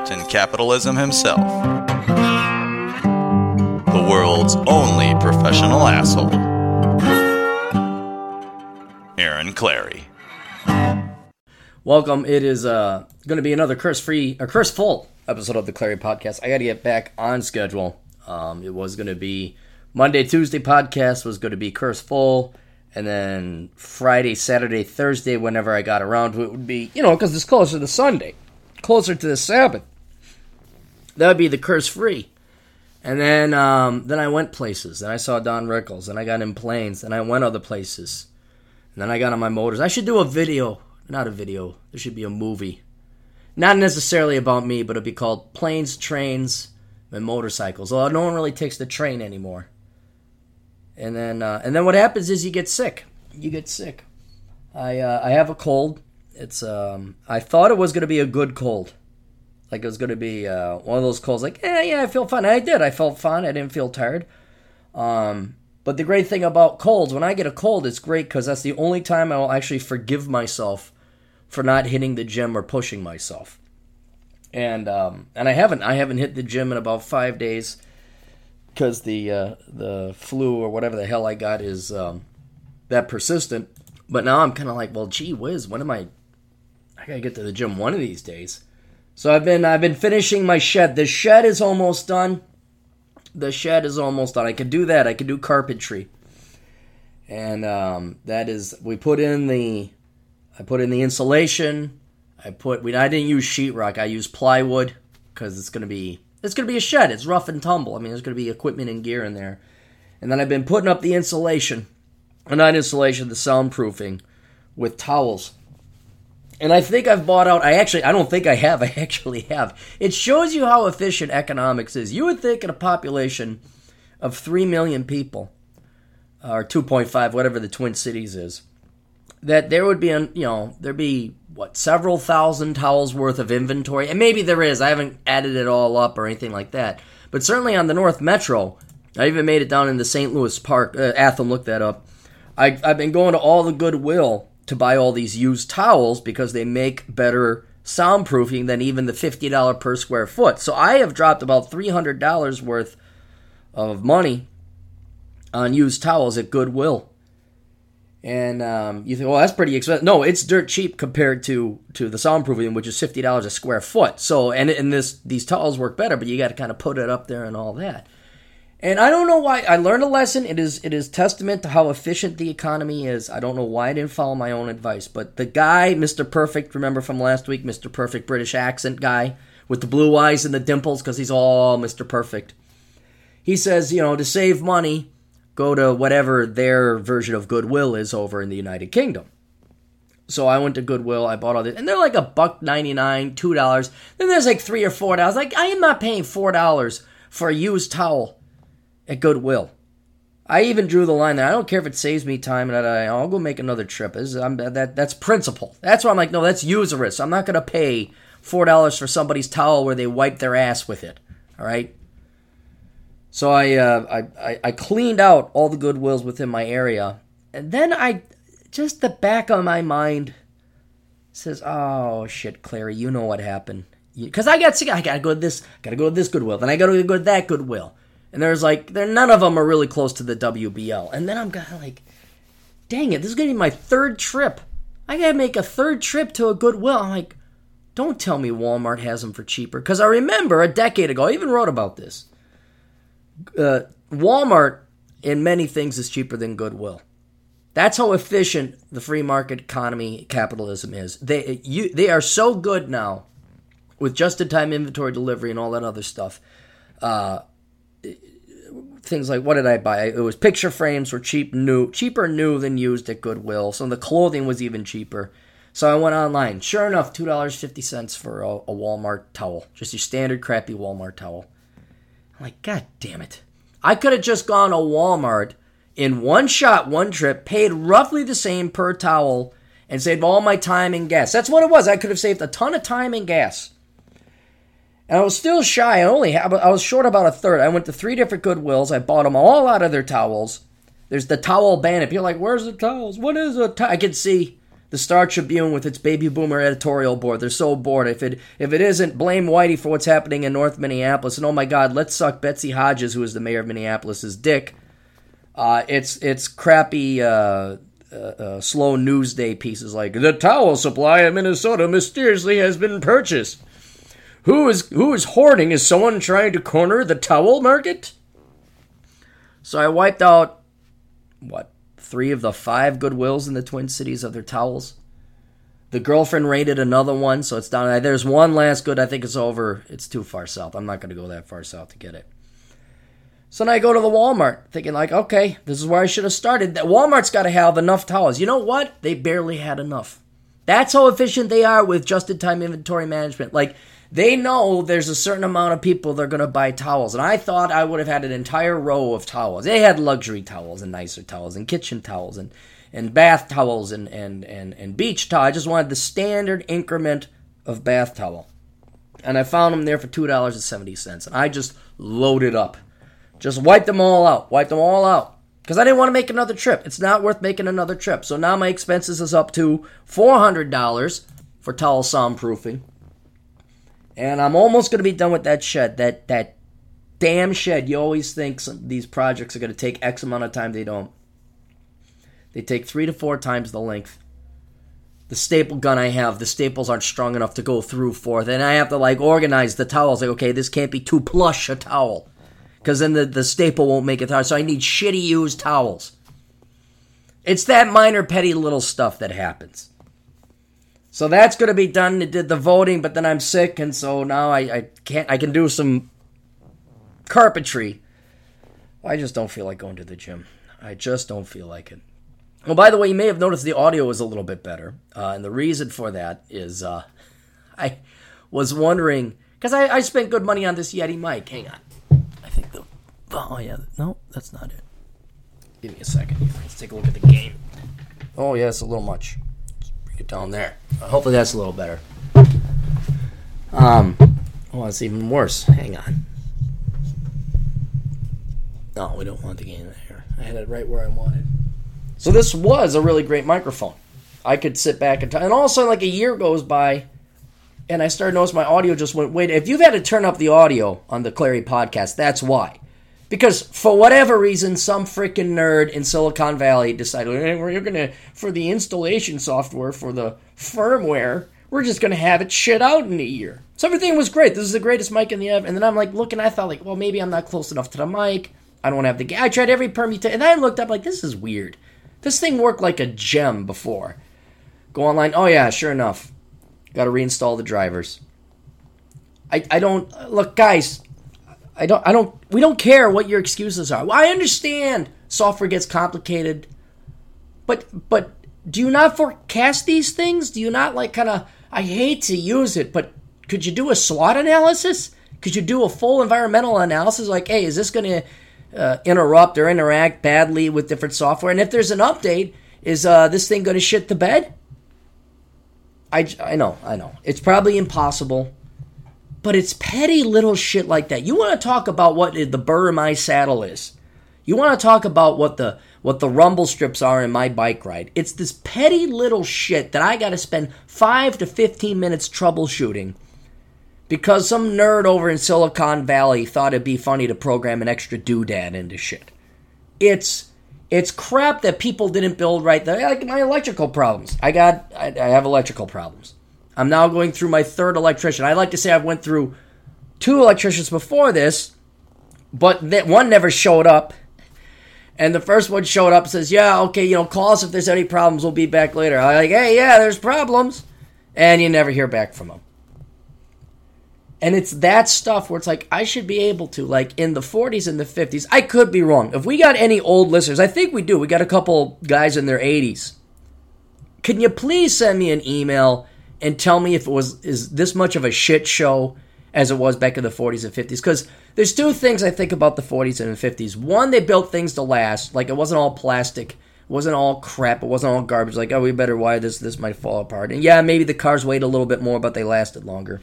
Captain Capitalism himself, the world's only professional asshole, Aaron Clarey. Welcome. It is uh, going to be another curse-free, a curse-full episode of the Clarey Podcast. I got to get back on schedule. Um, it was going to be Monday, Tuesday podcast was going to be curse-full, and then Friday, Saturday, Thursday, whenever I got around to it, would be you know because it's closer to Sunday, closer to the Sabbath. That would be the curse-free. And then um, then I went places. Then I saw Don Rickles. And I got in planes. And I went other places. And then I got on my motors. I should do a video. Not a video. There should be a movie. Not necessarily about me, but it'd be called Planes, Trains, and Motorcycles. Although no one really takes the train anymore. And then uh, and then what happens is you get sick. You get sick. I uh, I have a cold. It's um I thought it was gonna be a good cold. Like it was going to be uh, one of those colds, like, yeah, yeah, I feel fine. And I did. I felt fine. I didn't feel tired. Um, but the great thing about colds, when I get a cold, it's great because that's the only time I will actually forgive myself for not hitting the gym or pushing myself. And um, and I haven't. I haven't hit the gym in about five days because the uh, the flu or whatever the hell I got is um, that persistent. But now I'm kind of like, well, gee whiz, when am I? I gotta get to the gym one of these days. So I've been I've been finishing my shed. The shed is almost done. The shed is almost done. I could do that. I could do carpentry. And um, that is we put in the I put in the insulation. I put we I didn't use sheetrock. I used plywood because it's gonna be it's gonna be a shed. It's rough and tumble. I mean, there's gonna be equipment and gear in there. And then I've been putting up the insulation, not insulation, the soundproofing, with towels and I think I've bought out. I actually, I don't think I have. I actually have. It shows you how efficient economics is. You would think in a population of three million people, or two point five, whatever the Twin Cities is, that there would be, an, you know, there'd be what several thousand towels worth of inventory, and maybe there is. I haven't added it all up or anything like that, but certainly on the North Metro, I even made it down in the St. Louis Park. Uh, Atham, look that up. I, I've been going to all the Goodwill to buy all these used towels because they make better soundproofing than even the $50 per square foot. So I have dropped about $300 worth of money on used towels at Goodwill. And um, you think, well, that's pretty expensive. No, it's dirt cheap compared to to the soundproofing, which is fifty dollars a square foot. So, and and this these towels work better, but you got to kind of put it up there and all that. And I don't know why I learned a lesson. It is it is testament to how efficient the economy is. I don't know why I didn't follow my own advice, but the guy, Mr. Perfect, remember from last week, Mr. Perfect British accent guy with the blue eyes and the dimples because he's all Mr. Perfect. He says, you know, to save money, go to whatever their version of Goodwill is over in the United Kingdom. So I went to Goodwill, I bought all this, and they're like a buck ninety nine, two dollars. Then there's like three or four dollars. Like I am not paying four dollars for a used towel at Goodwill. I even drew the line there. I don't care if it saves me time, and I, will go make another trip. I'm, that that's principle. That's why I'm like, no, that's usurious. I'm not going to pay four dollars for somebody's towel where they wipe their ass with it. All right. So I, uh, I I cleaned out all the Goodwills within my area, and then I just the back of my mind says, "Oh shit, Clarey, you know what happened." Because I got sick. I gotta go to this. Gotta go to this Goodwill. Then I gotta go to that Goodwill. And there's like, there none of them are really close to the WBL. And then I'm kind of like, dang it, this is gonna be my third trip. I gotta make a third trip to a Goodwill. I'm like, don't tell me Walmart has them for cheaper. Because I remember a decade ago, I even wrote about this. Uh, Walmart, in many things, is cheaper than Goodwill. That's how efficient the free market economy capitalism is. They you they are so good now with just-in-time inventory delivery and all that other stuff. Uh, things like what did I buy? It was picture frames were cheap new, cheaper new than used at Goodwill. So the clothing was even cheaper. So I went online. Sure enough, two dollars fifty cents for a, a Walmart towel, just your standard crappy Walmart towel. I'm like, God damn it! I could have just gone to Walmart in one shot, one trip, paid roughly the same per towel, and saved all my time and gas. That's what it was. I could have saved a ton of time and gas. And I was still shy. I only have, I was short about a third. I went to three different Goodwills. I bought them all out of their towels. There's the towel bandit. You're like, where's the towels? What is a towel? I can see the Star Tribune with its baby boomer editorial board. They're so bored. If it if it isn't, blame Whitey for what's happening in North Minneapolis. And oh my God, let's suck Betsy Hodges, who is the mayor of Minneapolis's dick. Uh, it's it's crappy. Uh, uh, uh, slow news day pieces like the towel supply in Minnesota mysteriously has been purchased. Who is who is hoarding? Is someone trying to corner the towel market? So I wiped out what three of the five Goodwills in the Twin Cities of their towels. The girlfriend raided another one, so it's down. Uh, there's one last good. I think it's over. It's too far south. I'm not going to go that far south to get it. So then I go to the Walmart, thinking like, okay, this is where I should have started. That Walmart's got to have enough towels. You know what? They barely had enough. That's how efficient they are with just-in-time inventory management. Like they know there's a certain amount of people that are going to buy towels. And I thought I would have had an entire row of towels. They had luxury towels and nicer towels and kitchen towels and, and bath towels and, and, and, and beach towel. I just wanted the standard increment of bath towel. And I found them there for $2.70. And I just loaded up. Just wiped them all out. Wiped them all out. Because I didn't want to make another trip. It's not worth making another trip. So now my expenses is up to $400 for towel soundproofing and I'm almost going to be done with that shed. That that damn shed. You always think some, these projects are going to take X amount of time. They don't. They take three to four times the length. The staple gun I have, the staples aren't strong enough to go through for. Then I have to like organize the towels. Like, okay, this can't be too plush a towel, because then the, the staple won't make it. Hard. So I need shitty used towels. It's that minor petty little stuff that happens. So that's going to be done. It did the voting, but then I'm sick, and so now I, I can't. I can do some carpentry. I just don't feel like going to the gym. I just don't feel like it. Well, by the way, you may have noticed the audio is a little bit better, uh, and the reason for that is uh, I was wondering because I, I spent good money on this Yeti mic. Hang on, I think the oh yeah no that's not it. Give me a second. Let's take a look at the gain. Oh yeah, it's a little much down there. hopefully that's a little better. Um, oh, it's even worse. Hang on. No, we don't want the gain there. I had it right where I wanted. So this was a really great microphone. I could sit back and, t- and all of a sudden, like a year goes by, and I started noticing my audio just went. Wait, if you've had to turn up the audio on the Clarey podcast, that's why. Because for whatever reason, some freaking nerd in Silicon Valley decided, hey, we're to, for the installation software, for the firmware, we're just to have it shit out in a year. So everything was great. This is the greatest mic in the ever. And then I'm like looking, I thought like, well, maybe I'm not close enough to the mic. I don't have the. I tried every permutation, and I looked up like, this is weird. This thing worked like a gem before. Go online. Oh yeah, sure enough. Got to reinstall the drivers. I I don't look, guys. I don't I don't we don't care what your excuses are. Well, I understand software gets complicated. But but do you not forecast these things? Do you not like kind of I hate to use it, but could you do a SWOT analysis? Could you do a full environmental analysis like, hey, is this going to uh, interrupt or interact badly with different software? And if there's an update, is uh, this thing going to shit the bed? I, I know, I know. It's probably impossible. But it's petty little shit like that. You want to talk about what the burr in my saddle is. You want to talk about what the what the rumble strips are in my bike ride. It's this petty little shit that I got to spend 5 to 15 minutes troubleshooting because some nerd over in Silicon Valley thought it'd be funny to program an extra doodad into shit. It's it's crap that people didn't build right. Like my electrical problems. I got I, I have electrical problems. I'm now going through my third electrician. I like to say I've went through two electricians before this, but that one never showed up. And the first one showed up and says, "Yeah, okay, you know, call us if there's any problems. We'll be back later." I'm like, "Hey, yeah, there's problems," and you never hear back from them. And it's that stuff where it's like I should be able to, like in the 40s and the 50s. I could be wrong. If we got any old listeners, I think we do. We got a couple guys in their 80s can you please send me an email and tell me if it was is this much of a shit show as it was back in the 40s and 50s? Because there's two things I think about the 40s and the 50s. One, they built things to last, like it wasn't all plastic, it wasn't all crap, it wasn't all garbage. Like, oh, we better wire this, this might fall apart. And yeah, maybe the cars weighed a little bit more, but they lasted longer.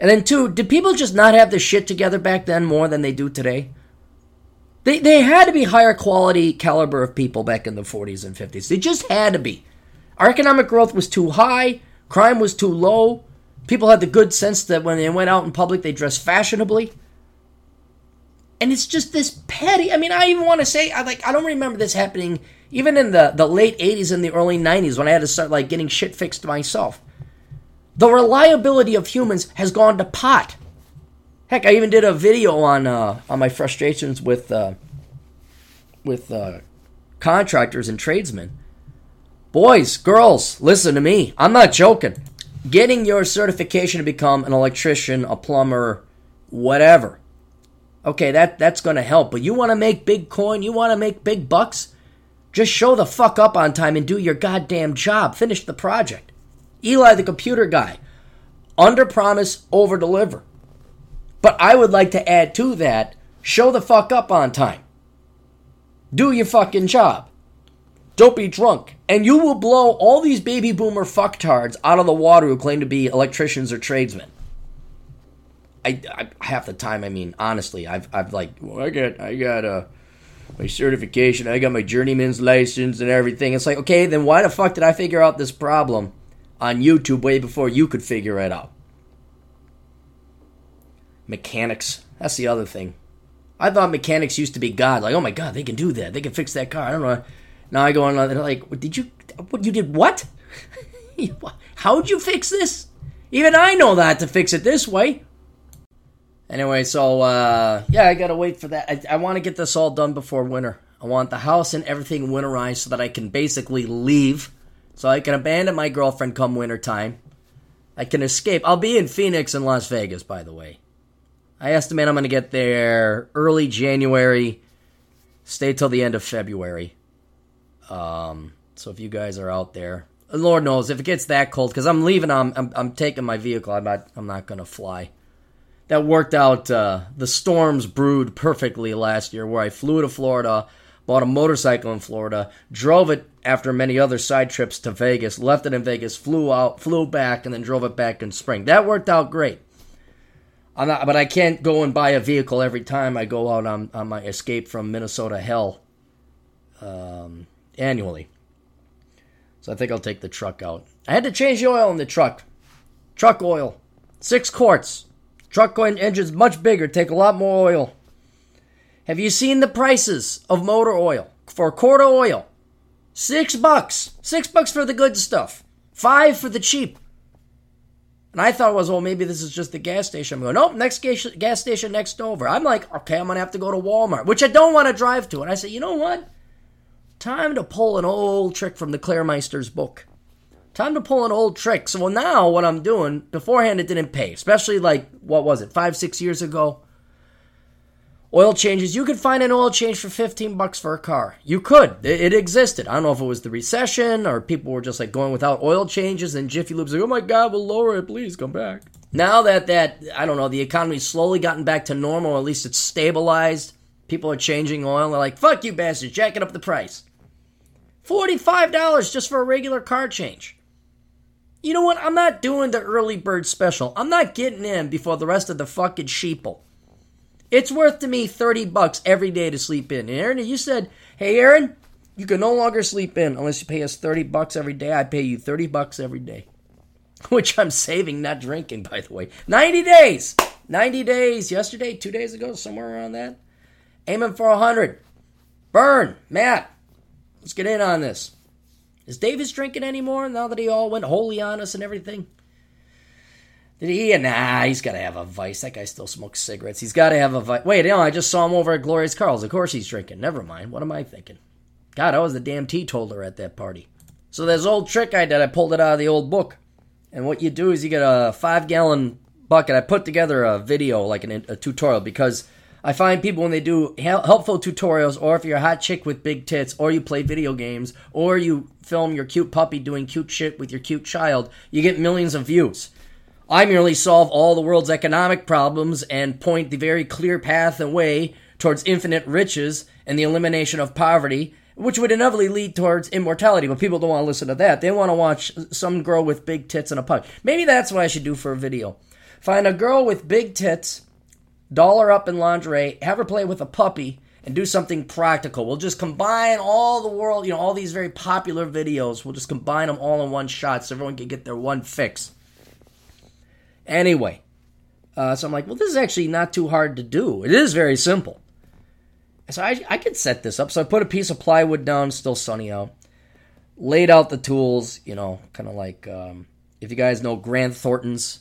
And then two, did people just not have the shit together back then more than they do today? They, they had to be higher quality caliber of people back in the 40s and 50s. They just had to be. Our economic growth was too high, crime was too low. People had the good sense that when they went out in public, they dressed fashionably. And it's just this petty. I mean, I even want to say, I like, I don't remember this happening even in the, the late 80s and the early 90s when I had to start like getting shit fixed myself. The reliability of humans has gone to pot. Heck, I even did a video on uh, on my frustrations with uh, with uh, contractors and tradesmen. Boys, girls, listen to me. I'm not joking. Getting your certification to become an electrician, a plumber, whatever. Okay, that that's going to help. But you want to make big coin? You want to make big bucks? Just show the fuck up on time and do your goddamn job. Finish the project. Eli, the computer guy, under promise, over deliver. But I would like to add to that show the fuck up on time. Do your fucking job. Don't be drunk. And you will blow all these baby boomer fucktards out of the water who claim to be electricians or tradesmen. I, I half the time, I mean, honestly, I've, I've like, well, I got, I got a, uh, my certification, I got my journeyman's license and everything. It's like, okay, then why the fuck did I figure out this problem on YouTube way before you could figure it out? Mechanics. That's the other thing. I thought mechanics used to be God. Like, oh my God, they can do that. They can fix that car. I don't know. Now I go on, they're like, did you, what, you did what? How'd you fix this? Even I know that to fix it this way. Anyway, so, uh, yeah, I gotta wait for that. I, I want to get this all done before winter. I want the house and everything winterized so that I can basically leave. So I can abandon my girlfriend come winter time. I can escape. I'll be in Phoenix and Las Vegas, by the way. I estimate I'm to get there early January, stay till the end of February. Um, so if you guys are out there, Lord knows if it gets that cold, because I'm leaving, I'm, I'm, I'm taking my vehicle. I'm not I'm not to fly. That worked out. Uh, the storms brewed perfectly last year, where I flew to Florida, bought a motorcycle in Florida, drove it after many other side trips to Vegas, left it in Vegas, flew out, flew back, and then drove it back in spring. That worked out great. I'm not, but I can't go and buy a vehicle every time I go out on, on my escape from Minnesota hell um, annually. So I think I'll take the truck out. I had to change the oil in the truck. Truck oil. Six quarts. Truck engine's much bigger, take a lot more oil. Have you seen the prices of motor oil? For a quart of oil. Six bucks. Six bucks for the good stuff. Five for the cheap. And I thought was, well, maybe this is just the gas station. I'm going, nope, next gas, gas station next over. I'm like, okay, I'm going to have to go to Walmart, which I don't want to drive to. And I said, you know what? Time to pull an old trick from the Clairmeister's book. Time to pull an old trick. So well, now what I'm doing, beforehand it didn't pay, especially like, what was it, five, six years ago? Oil changes. You could find an oil change for 15 bucks for a car. You could. It, it, existed. I don't know if it was the recession or people were just like going without oil changes and Jiffy Lube's like, oh my God, we'll lower it. Please come back. Now that that, I don't know, the economy's slowly gotten back to normal, or at least it's stabilized, people are changing oil. They're like, fuck you bastards, jacking up the price. $45 just for a regular car change. You know what? I'm not doing the early bird special. I'm not getting in before the rest of the fucking sheeple. It's worth to me 30 bucks every day to sleep in. And Aaron, you said, hey, Aaron, you can no longer sleep in unless you pay us 30 bucks every day. I pay you 30 bucks every day. Which I'm saving, not drinking, by the way. 90 days. 90 days. Yesterday, two days ago, somewhere around that. Aiming for 100. Burn. Matt, let's get in on this. Is Davis drinking anymore now that he all went holy on us and everything? Did he? Nah, he's got to have a vice. That guy still smokes cigarettes. He's got to have a vice. Wait, no, I just saw him over at Glorious Carl's. Of course he's drinking. Never mind. What am I thinking? God, I was the damn teetotaler at that party. So this old trick I did, I pulled it out of the old book. And what you do is you get a five gallon bucket. I put together a video, like an, a tutorial, because I find people when they do hel- helpful tutorials, or if you're a hot chick with big tits, or you play video games, or you film your cute puppy doing cute shit with your cute child, you get millions of views. I merely solve all the world's economic problems and point the very clear path and way towards infinite riches and the elimination of poverty, which would inevitably lead towards immortality. But people don't want to listen to that. They want to watch some girl with big tits and a puppy. Maybe that's what I should do for a video. Find a girl with big tits, doll her up in lingerie, have her play with a puppy, and do something practical. We'll just combine all the world, you know, all these very popular videos. We'll just combine them all in one shot so everyone can get their one fix. Anyway, uh, so I'm like, well, this is actually not too hard to do. It is very simple. So I, I could set this up. So I put a piece of plywood down, still sunny out. Laid out the tools, you know, kind of like um, if you guys know Grant Thornton's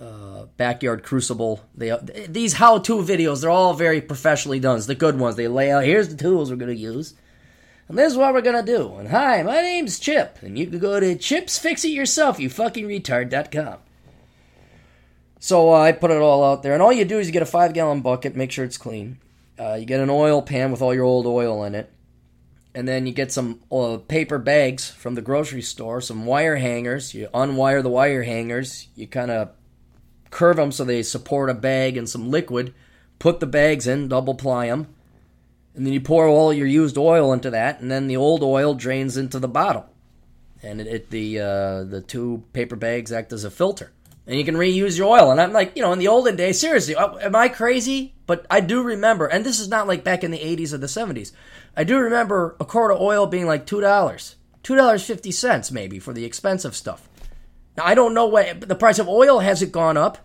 uh, backyard crucible. They these how-to videos, they're all very professionally done. It's the good ones. They lay out here's the tools we're gonna use. And this is what we're gonna do. And hi, my name's Chip, and you can go to chipsfixityourself, you fucking retard.com. So uh, I put it all out there, and all you do is you get a five gallon bucket, make sure it's clean. Uh, you get an oil pan with all your old oil in it, and then you get some uh, paper bags from the grocery store, some wire hangers. You unwire the wire hangers. You kind of curve them so they support a bag and some liquid. Put the bags in, double ply them, and then you pour all your used oil into that, and then the old oil drains into the bottle, and it, it the uh, the two paper bags act as a filter and you can reuse your oil. And I'm like, you know, in the olden days, seriously, uh, am I crazy? But I do remember, and this is not like back in the 80s or the 70s. I do remember a quart of oil being like $2, $2.50 maybe for the expensive stuff. Now, I don't know what the price of oil hasn't gone up.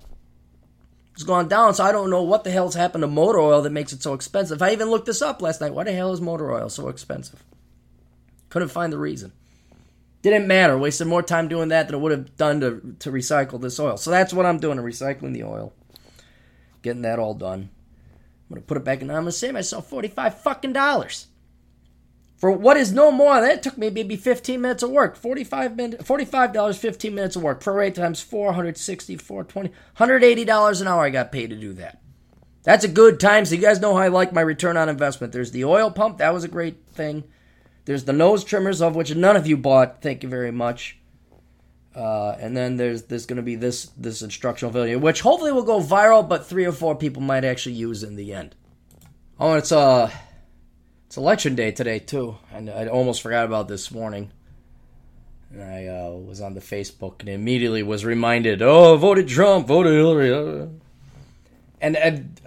It's gone down, so I don't know what the hell's happened to motor oil that makes it so expensive. I even looked this up last night. Why the hell is motor oil so expensive? Couldn't find the reason. Didn't matter. Wasted more time doing that than it would have done to, to recycle this oil. So that's what I'm doing, I'm recycling the oil. Getting that all done. I'm gonna put it back in. I'm gonna save myself 45 fucking dollars. For what is no more, that took me maybe 15 minutes of work. 45 minutes, $45, 15 minutes of work. Per Prorate times 460, 420, $180 an hour I got paid to do that. That's a good time. So you guys know how I like my return on investment. There's the oil pump. That was a great thing. There's the nose trimmers, of which none of you bought. Thank you very much. Uh, and then there's there's going to be this this instructional video, which hopefully will go viral, but three or four people might actually use in the end. Oh, it's uh, it's election day today too, and I almost forgot about this morning. And I uh, was on the Facebook and immediately was reminded, oh, voted Trump, voted Hillary, and and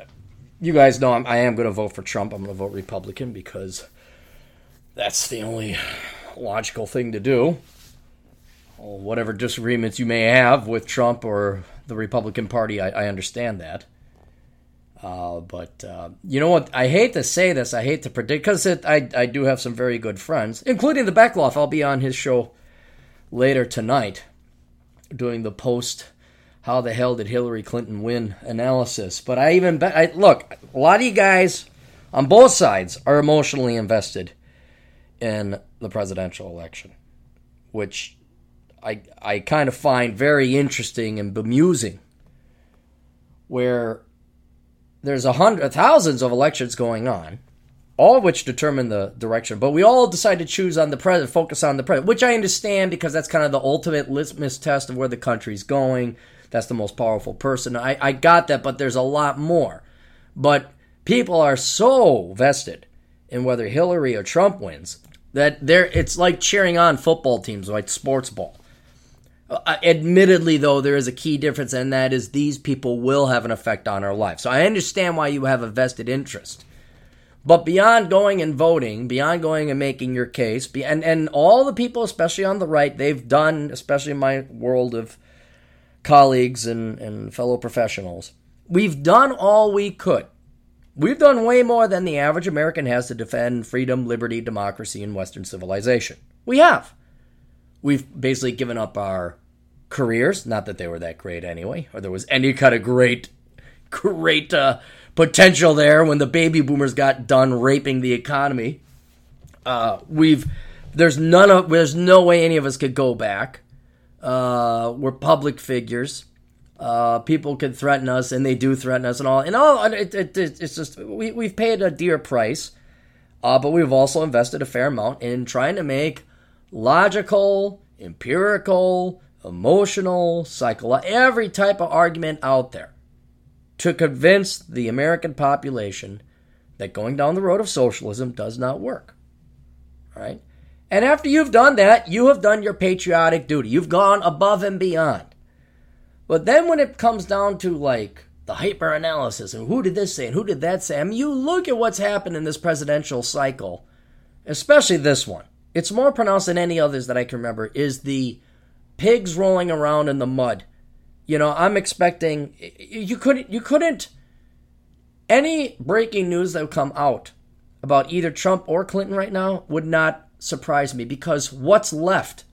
you guys know I'm, I am going to vote for Trump. I'm going to vote Republican because that's the only logical thing to do. Well, whatever disagreements you may have with Trump or the Republican Party, I, I understand that. Uh, but uh, you know what? I hate to say this. I hate to predict because I I do have some very good friends, including the Beckloff. I'll be on his show later tonight, doing the post "How the hell did Hillary Clinton win?" analysis. But I even bet. I, look, a lot of you guys on both sides are emotionally invested in the presidential election, which I I kind of find very interesting and bemusing. Where there's a hundred thousands of elections going on, all of which determine the direction, but we all decide to choose on the president, focus on the president, which I understand because that's kind of the ultimate litmus test of where the country's going. That's the most powerful person. I, I got that, but there's a lot more. But people are so vested in whether Hillary or Trump wins that there it's like cheering on football teams like sports ball. Uh, admittedly, though, there is a key difference, and that is these people will have an effect on our life. So I understand why you have a vested interest. But beyond going and voting, beyond going and making your case, and, and all the people, especially on the right, they've done, especially in my world of colleagues and, and fellow professionals, we've done all we could We've done way more than the average American has to defend freedom, liberty, democracy, and Western civilization. We have. We've basically given up our careers, not that they were that great anyway, or there was any kind of great, great uh, potential there when the baby boomers got done raping the economy. Uh, we've there's none of there's no way any of us could go back. Uh, we're public figures. Uh, people could threaten us, and they do threaten us, and all. And all. It, it, it's just we we've paid a dear price, uh, but we've also invested a fair amount in trying to make logical, empirical, emotional, psychological, every type of argument out there to convince the American population that going down the road of socialism does not work. Right? And after you've done that, you have done your patriotic duty. You've gone above and beyond. But then when it comes down to like the hyper analysis and who did this say and who did that say, I mean, you look at what's happened in this presidential cycle, especially this one. It's more pronounced than any others that I can remember, is the pigs rolling around in the mud. You know, I'm expecting you couldn't you couldn't any breaking news that would come out about either Trump or Clinton right now would not surprise me because what's left?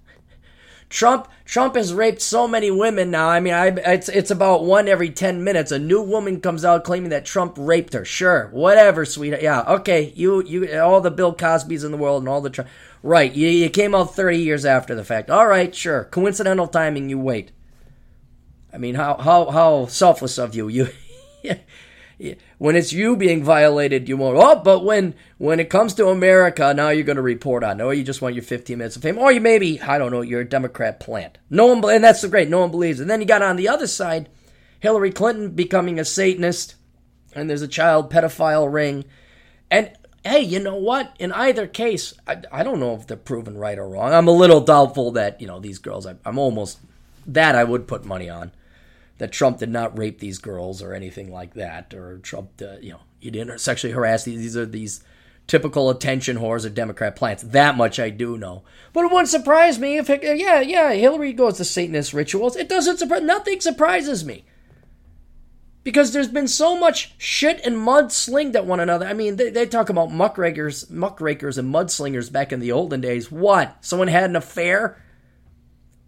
Trump Trump has raped so many women now. I mean, I, it's it's about one every ten minutes. A new woman comes out claiming that Trump raped her. Sure, whatever, sweetheart. Yeah, okay. You you all the Bill Cosbys in the world and all the Trump. Right, you, you came out thirty years after the fact. All right, sure. Coincidental timing. You wait. I mean, how how how selfless of you. You when it's you being violated, you won't. Oh, but when when it comes to America, now you're going to report on. Or you just want your 15 minutes of fame, or you maybe I don't know, you're a Democrat plant. No one, and that's the great. No one believes. And then you got on the other side, Hillary Clinton becoming a Satanist, and there's a child pedophile ring, and hey, you know what? In either case, I, I don't know if they're proven right or wrong. I'm a little doubtful that you know these girls. I, I'm almost that I would put money on that Trump did not rape these girls or anything like that, or Trump, uh, you know, he didn't sexually harass these. These are these typical attention whores of Democrat plants. That much I do know. But it wouldn't surprise me if, yeah, yeah, Hillary goes to Satanist rituals. It doesn't surprise. Nothing surprises me. Because there's been so much shit and mud slinged at one another. I mean, they, they talk about muckrakers, muckrakers and mudslingers back in the olden days. What? Someone had an affair?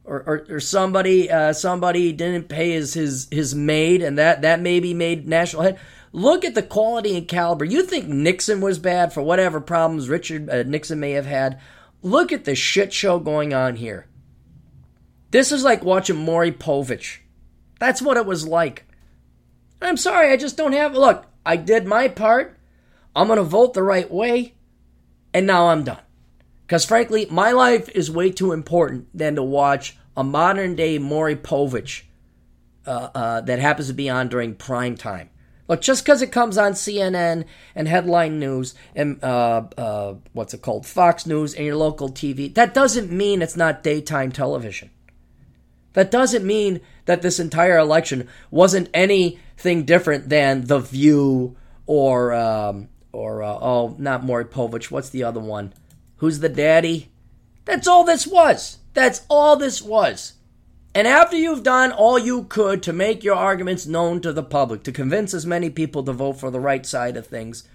or, or, or somebody uh, somebody didn't pay his, his his maid, and that that maybe made national head. Look at the quality and caliber. You think Nixon was bad for whatever problems Richard uh, Nixon may have had? Look at the shit show going on here. This is like watching Maury Povich. That's what it was like. I'm sorry, I just don't have. Look, I did my part. I'm going to vote the right way, and now I'm done. Because frankly, my life is way too important than to watch a modern day Maury Povich uh, uh, that happens to be on during prime time. Look, just because it comes on CNN and headline news and uh, uh, what's it called, Fox News and your local TV, that doesn't mean it's not daytime television. That doesn't mean that this entire election wasn't anything different than The View or um, or uh, oh, not Maury Povich. What's the other one? Who's the daddy? That's all this was. That's all this was. And after you've done all you could to make your arguments known to the public, to convince as many people to vote for the right side of things,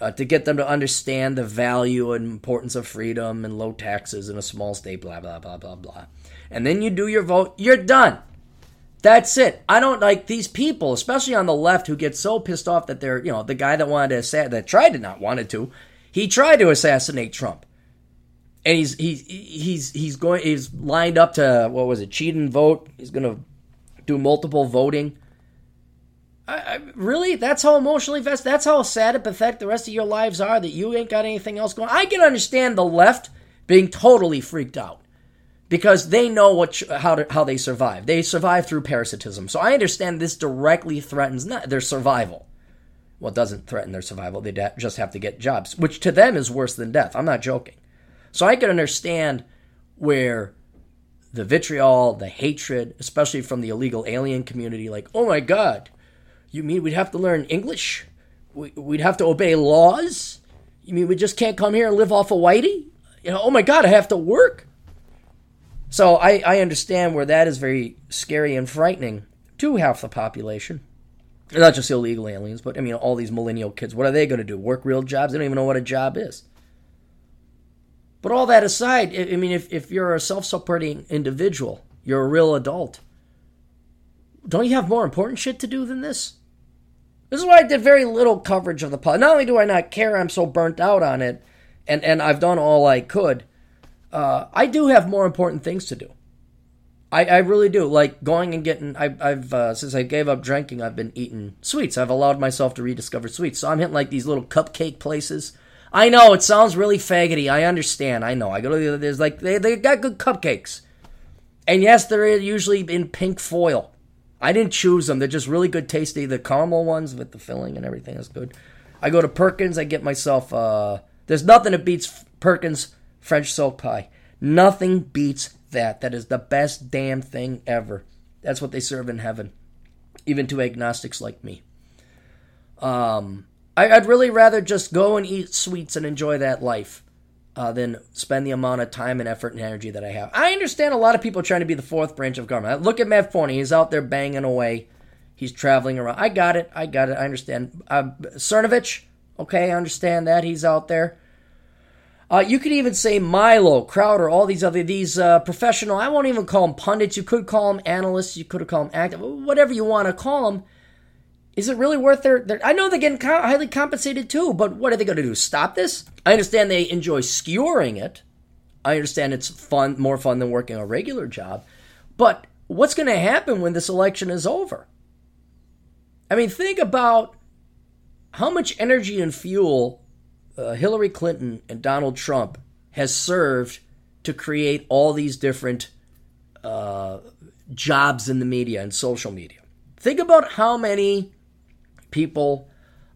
uh, to get them to understand the value and importance of freedom and low taxes in a small state, blah, blah, blah, blah, blah. And then you do your vote, you're done. That's it. I don't like these people, especially on the left, who get so pissed off that they're, you know, the guy that wanted to say that tried to not wanted to, he tried to assassinate Trump, and he's he's he's he's going he's lined up to what was it cheat and vote. He's going to do multiple voting. I, I, really, that's how emotionally vested. That's how sad and pathetic the rest of your lives are. That you ain't got anything else going. I can understand the left being totally freaked out because they know what how to, how they survive. They survive through parasitism. So I understand this directly threatens not their survival well, it doesn't threaten their survival. They just have to get jobs, which to them is worse than death. I'm not joking. So I can understand where the vitriol, the hatred, especially from the illegal alien community, like, oh my God, you mean we'd have to learn English? We'd have to obey laws? You mean we just can't come here and live off of Whitey? You know, oh my God, I have to work. So I, I understand where that is very scary and frightening to half the population not just illegal aliens, but I mean all these millennial kids. What are they going to do? Work real jobs? They don't even know what a job is. But all that aside, I mean, if, if you're a self-supporting individual, you're a real adult. Don't you have more important shit to do than this? This is why I did very little coverage of the pod. Not only do I not care, I'm so burnt out on it, and, and I've done all I could. Uh, I do have more important things to do. I, I really do like going and getting. I, I've uh, since I gave up drinking, I've been eating sweets. I've allowed myself to rediscover sweets. So I'm hitting like these little cupcake places. I know it sounds really faggoty. I understand. I know. I go to the there's like they they got good cupcakes, and yes, they're usually in pink foil. I didn't choose them. They're just really good, tasty. The caramel ones with the filling and everything is good. I go to Perkins. I get myself. uh There's nothing that beats Perkins French silk pie. Nothing beats that. That is the best damn thing ever. That's what they serve in heaven, even to agnostics like me. Um, I, would really rather just go and eat sweets and enjoy that life uh, than spend the amount of time and effort and energy that I have. I understand a lot of people trying to be the fourth branch of government. Look at Matt Forney; he's out there banging away. He's traveling around. I got it. I got it. I understand. Uh, Cernovich, okay, I understand that he's out there. Uh, you could even say Milo, Crowder, all these other these uh, professional. I won't even call them pundits. You could call them analysts. You could call them active, whatever you want to call them. Is it really worth their? their I know they're getting co- highly compensated too, but what are they going to do? Stop this? I understand they enjoy skewering it. I understand it's fun, more fun than working a regular job. But what's going to happen when this election is over? I mean, think about how much energy and fuel uh, Hillary Clinton and Donald Trump has served to create all these different uh, jobs in the media and social media. Think about how many people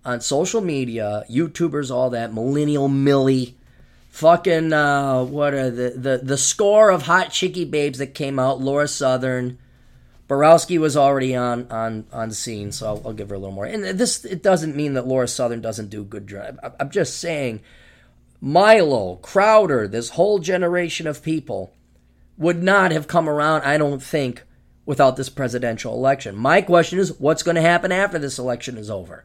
on social media, YouTubers, all that, Millennial Millie, fucking uh, what are the, the the score of hot chicky babes that came out, Lauren Southern, Borowski was already on on on scene, so I'll, I'll, give her a little more. And this it doesn't mean that Lauren Southern doesn't do good drive. I'm just saying, Milo, Crowder, this whole generation of people would not have come around. I don't think without this presidential election. My question is, what's going to happen after this election is over?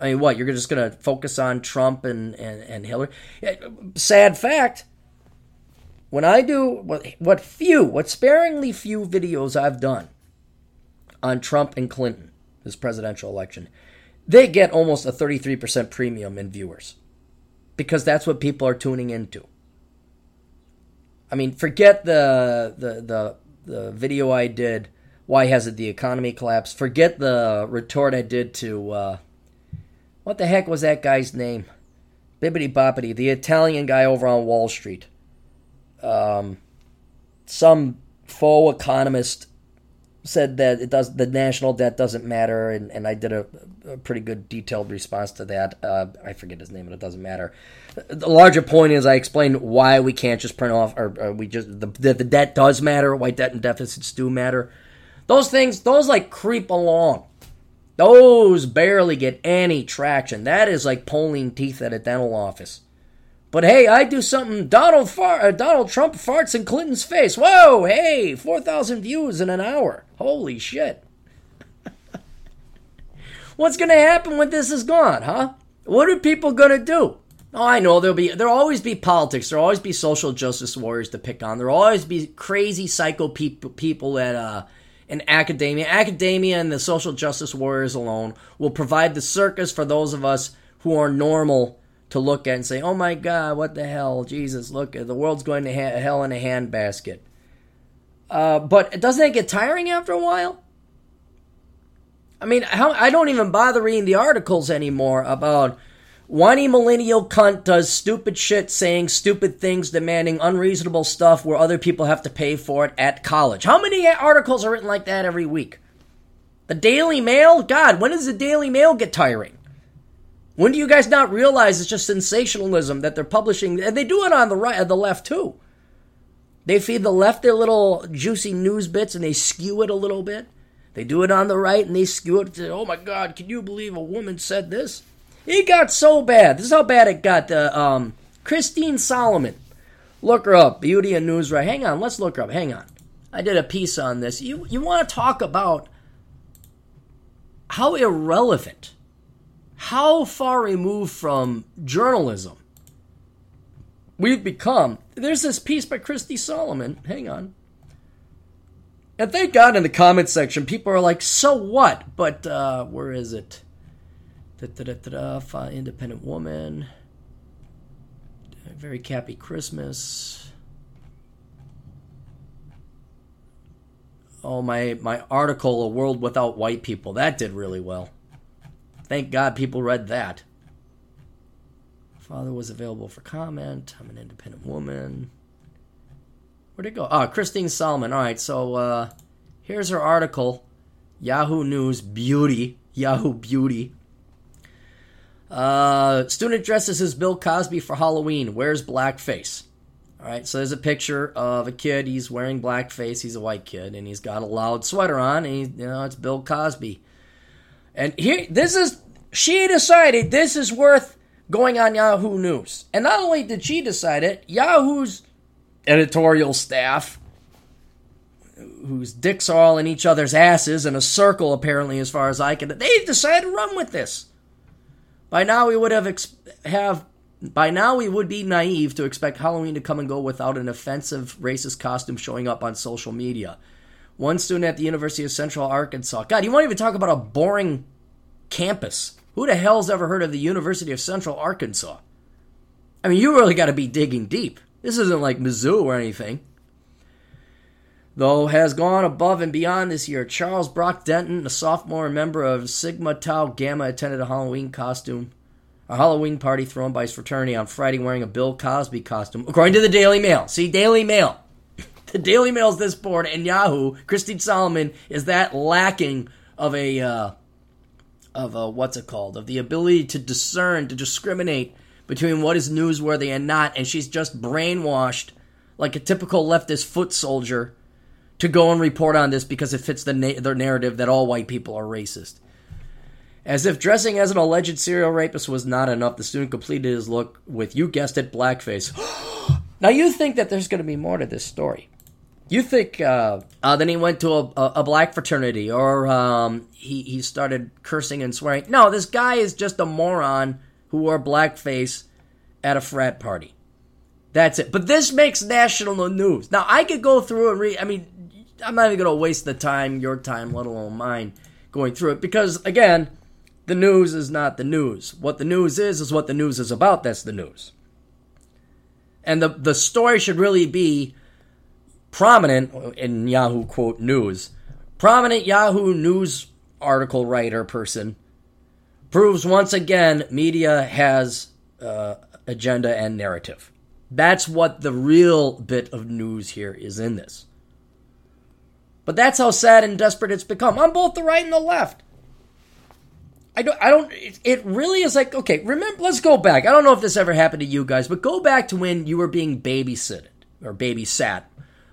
I mean, what you're just going to focus on Trump and and, and Hillary? Eh, sad fact when I do what, few, what sparingly few videos I've done on Trump and Clinton, this presidential election, they get almost a 33% premium in viewers because that's what people are tuning into. I mean, forget the the the, the video I did. Why hasn't the economy collapsed? Forget the retort I did to uh, what the heck was that guy's name? Bibbity Boppity, the Italian guy over on Wall Street um, some faux economist said that it does the national debt doesn't matter, and, and I did a, a pretty good detailed response to that. Uh, I forget his name, but it doesn't matter. The larger point is I explained why we can't just print off, or, or we just the, the the debt does matter. Why debt and deficits do matter. Those things, those like creep along. Those barely get any traction. That is like pulling teeth at a dental office. But hey, I do something. Donald Far- uh, Donald Trump farts in Clinton's face. Whoa, hey, four thousand views in an hour. Holy shit! What's gonna happen when this is gone, huh? What are people gonna do? Oh, I know there'll be there'll always be politics. There'll always be social justice warriors to pick on. There'll always be crazy psycho people people at uh in academia. Academia and the social justice warriors alone will provide the circus for those of us who are normal to look at and say, "Oh my God, what the hell, Jesus! Look, the world's going to ha- hell in a handbasket." Uh, but doesn't it get tiring after a while? I mean, how, I don't even bother reading the articles anymore about whiny millennial cunt does stupid shit, saying stupid things, demanding unreasonable stuff where other people have to pay for it at college. How many articles are written like that every week? The Daily Mail? God, when does the Daily Mail get tiring? When do you guys not realize it's just sensationalism that they're publishing? And they do it on the right, the left too. They feed the left their little juicy news bits and they skew it a little bit. They do it on the right and they skew it. Oh my God, can you believe a woman said this? It got so bad. This is how bad it got. The um, Christine Solomon. Look her up. Beauty and News Right. Hang on. Let's look her up. Hang on. I did a piece on this. You you want to talk about how irrelevant how far removed from journalism we've become. There's this piece by Christy Solomon. Hang on. And thank God in the comment section, people are like, so what? But uh, where is it? Da, da, da, da, independent woman. Very happy Christmas. Oh, my, my article, A World Without White People, that did really well. Thank God people read that. Father was available for comment. I'm an independent woman. Where'd it go? Ah, Christine Solomon. All right, so uh, here's her article Yahoo News Beauty. Yahoo Beauty. Uh, student dresses as Bill Cosby for Halloween. Wears blackface. All right, so there's a picture of a kid. He's wearing blackface. He's a white kid, and he's got a loud sweater on. And he, you know, it's Bill Cosby. And here, this is she decided this is worth going on Yahoo News. And not only did she decide it, Yahoo's editorial staff, whose dicks are all in each other's asses in a circle, apparently, as far as I can, they decided to run with this. By now, we would have ex- have by now we would be naive to expect Halloween to come and go without an offensive racist costume showing up on social media. One student at the University of Central Arkansas. God, you won't even talk about a boring campus. Who the hell's ever heard of the University of Central Arkansas? I mean, you really got to be digging deep. This isn't like Mizzou or anything. Though has gone above and beyond this year, Charles Brock Denton, a sophomore member of Sigma Tau Gamma, attended a Halloween costume, a Halloween party thrown by his fraternity on Friday wearing a Bill Cosby costume, according to the Daily Mail. See, Daily Mail. the Daily Mail's this board, and Yahoo, Christine Solomon, is that lacking of a uh, of a what's it called? Of the ability to discern to discriminate between what is newsworthy and not and she's just brainwashed like a typical leftist foot soldier to go and report on this because it fits the na- their narrative that all white people are racist. As if dressing as an alleged serial rapist was not enough the student completed his look with you guessed it blackface. Now you think that there's going to be more to this story you think uh, uh, then he went to a, a, black fraternity or um, he, he started cursing and swearing. No, this guy is just a moron who wore blackface at a frat party. That's it. But this makes national news. Now, I could go through and read. I mean, I'm not even going to waste the time, your time, let alone mine, going through it. Because, again, the news is not the news. What the news is, is what the news is about. That's the news. And the, the story should really be prominent in Yahoo quote news, prominent Yahoo news article writer person proves once again media has uh, agenda and narrative. That's what the real bit of news here is in this. But that's how sad and desperate it's become on both the right and the left. I don't, I don't, it, really is like, okay, remember, let's go back. I don't know if this ever happened to you guys, but go back to when you were being babysitted or babysat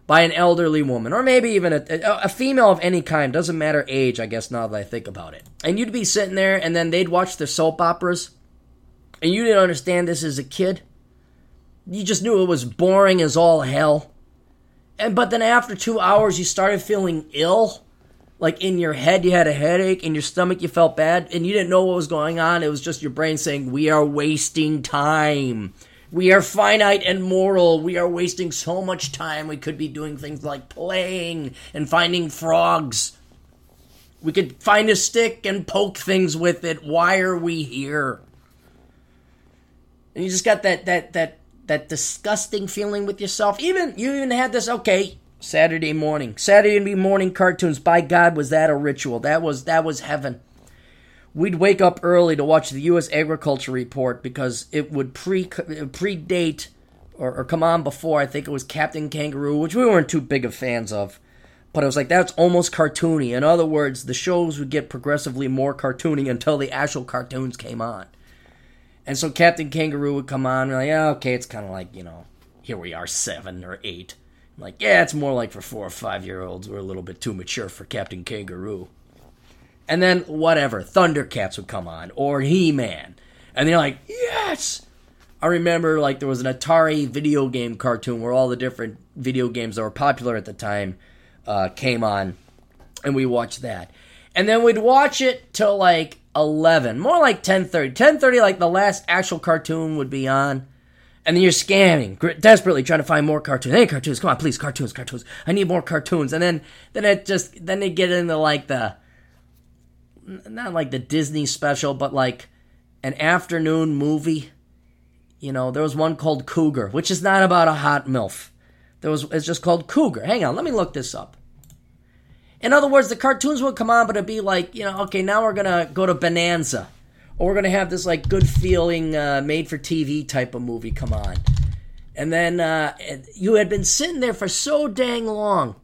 by an elderly woman, or maybe even a, a, female of any kind, doesn't matter age, I guess, now that I think about it. And you'd be sitting there, and then they'd watch the soap operas, and you didn't understand this as a kid. You just knew it was boring as all hell. And but then after two hours, you started feeling ill. Like in your head, you had a headache, in your stomach, you felt bad, and you didn't know what was going on. It was just your brain saying, We are wasting time. We are finite and moral. We are wasting so much time. We could be doing things like playing and finding frogs. We could find a stick and poke things with it. Why are we here? And you just got that that that that disgusting feeling with yourself. Even you even had this okay, Saturday morning. Saturday morning cartoons. By God, was that a ritual? That was that was heaven we'd wake up early to watch the U.S. Agriculture Report because it would pre predate or, or, come on before. I think it was Captain Kangaroo, which we weren't too big of fans of. But I was like, that's almost cartoony. In other words, the shows would get progressively more cartoony until the actual cartoons came on. And so Captain Kangaroo would come on, and like, yeah, okay, it's kind of like, you know, here we are, seven or eight. I'm like, yeah, it's more like for four or five year olds. We're a little bit too mature for Captain Kangaroo. And then whatever, Thundercats would come on or He-Man. And they're like, "Yes!" I remember like there was an Atari video game cartoon where all the different video games that were popular at the time uh, came on, and we watched that. And then we'd watch it till like 11, more like 10:30. 10:30 like the last actual cartoon would be on. And then you're scanning, desperately trying to find more cartoons. Hey, cartoons, come on, please, cartoons, cartoons. I need more cartoons. And then, then it just, then they get into like the, not like the Disney special, but like an afternoon movie. You know, there was one called Cougar, which is not about a hot MILF. There was it's just called Cougar. Hang on, let me look this up. In other words, the cartoons would come on, but it'd be like, you know, okay, now we're gonna go to Bonanza, or we're gonna have this like good feeling, uh, made for TV type of movie come on, and then uh, you had been sitting there for so dang long.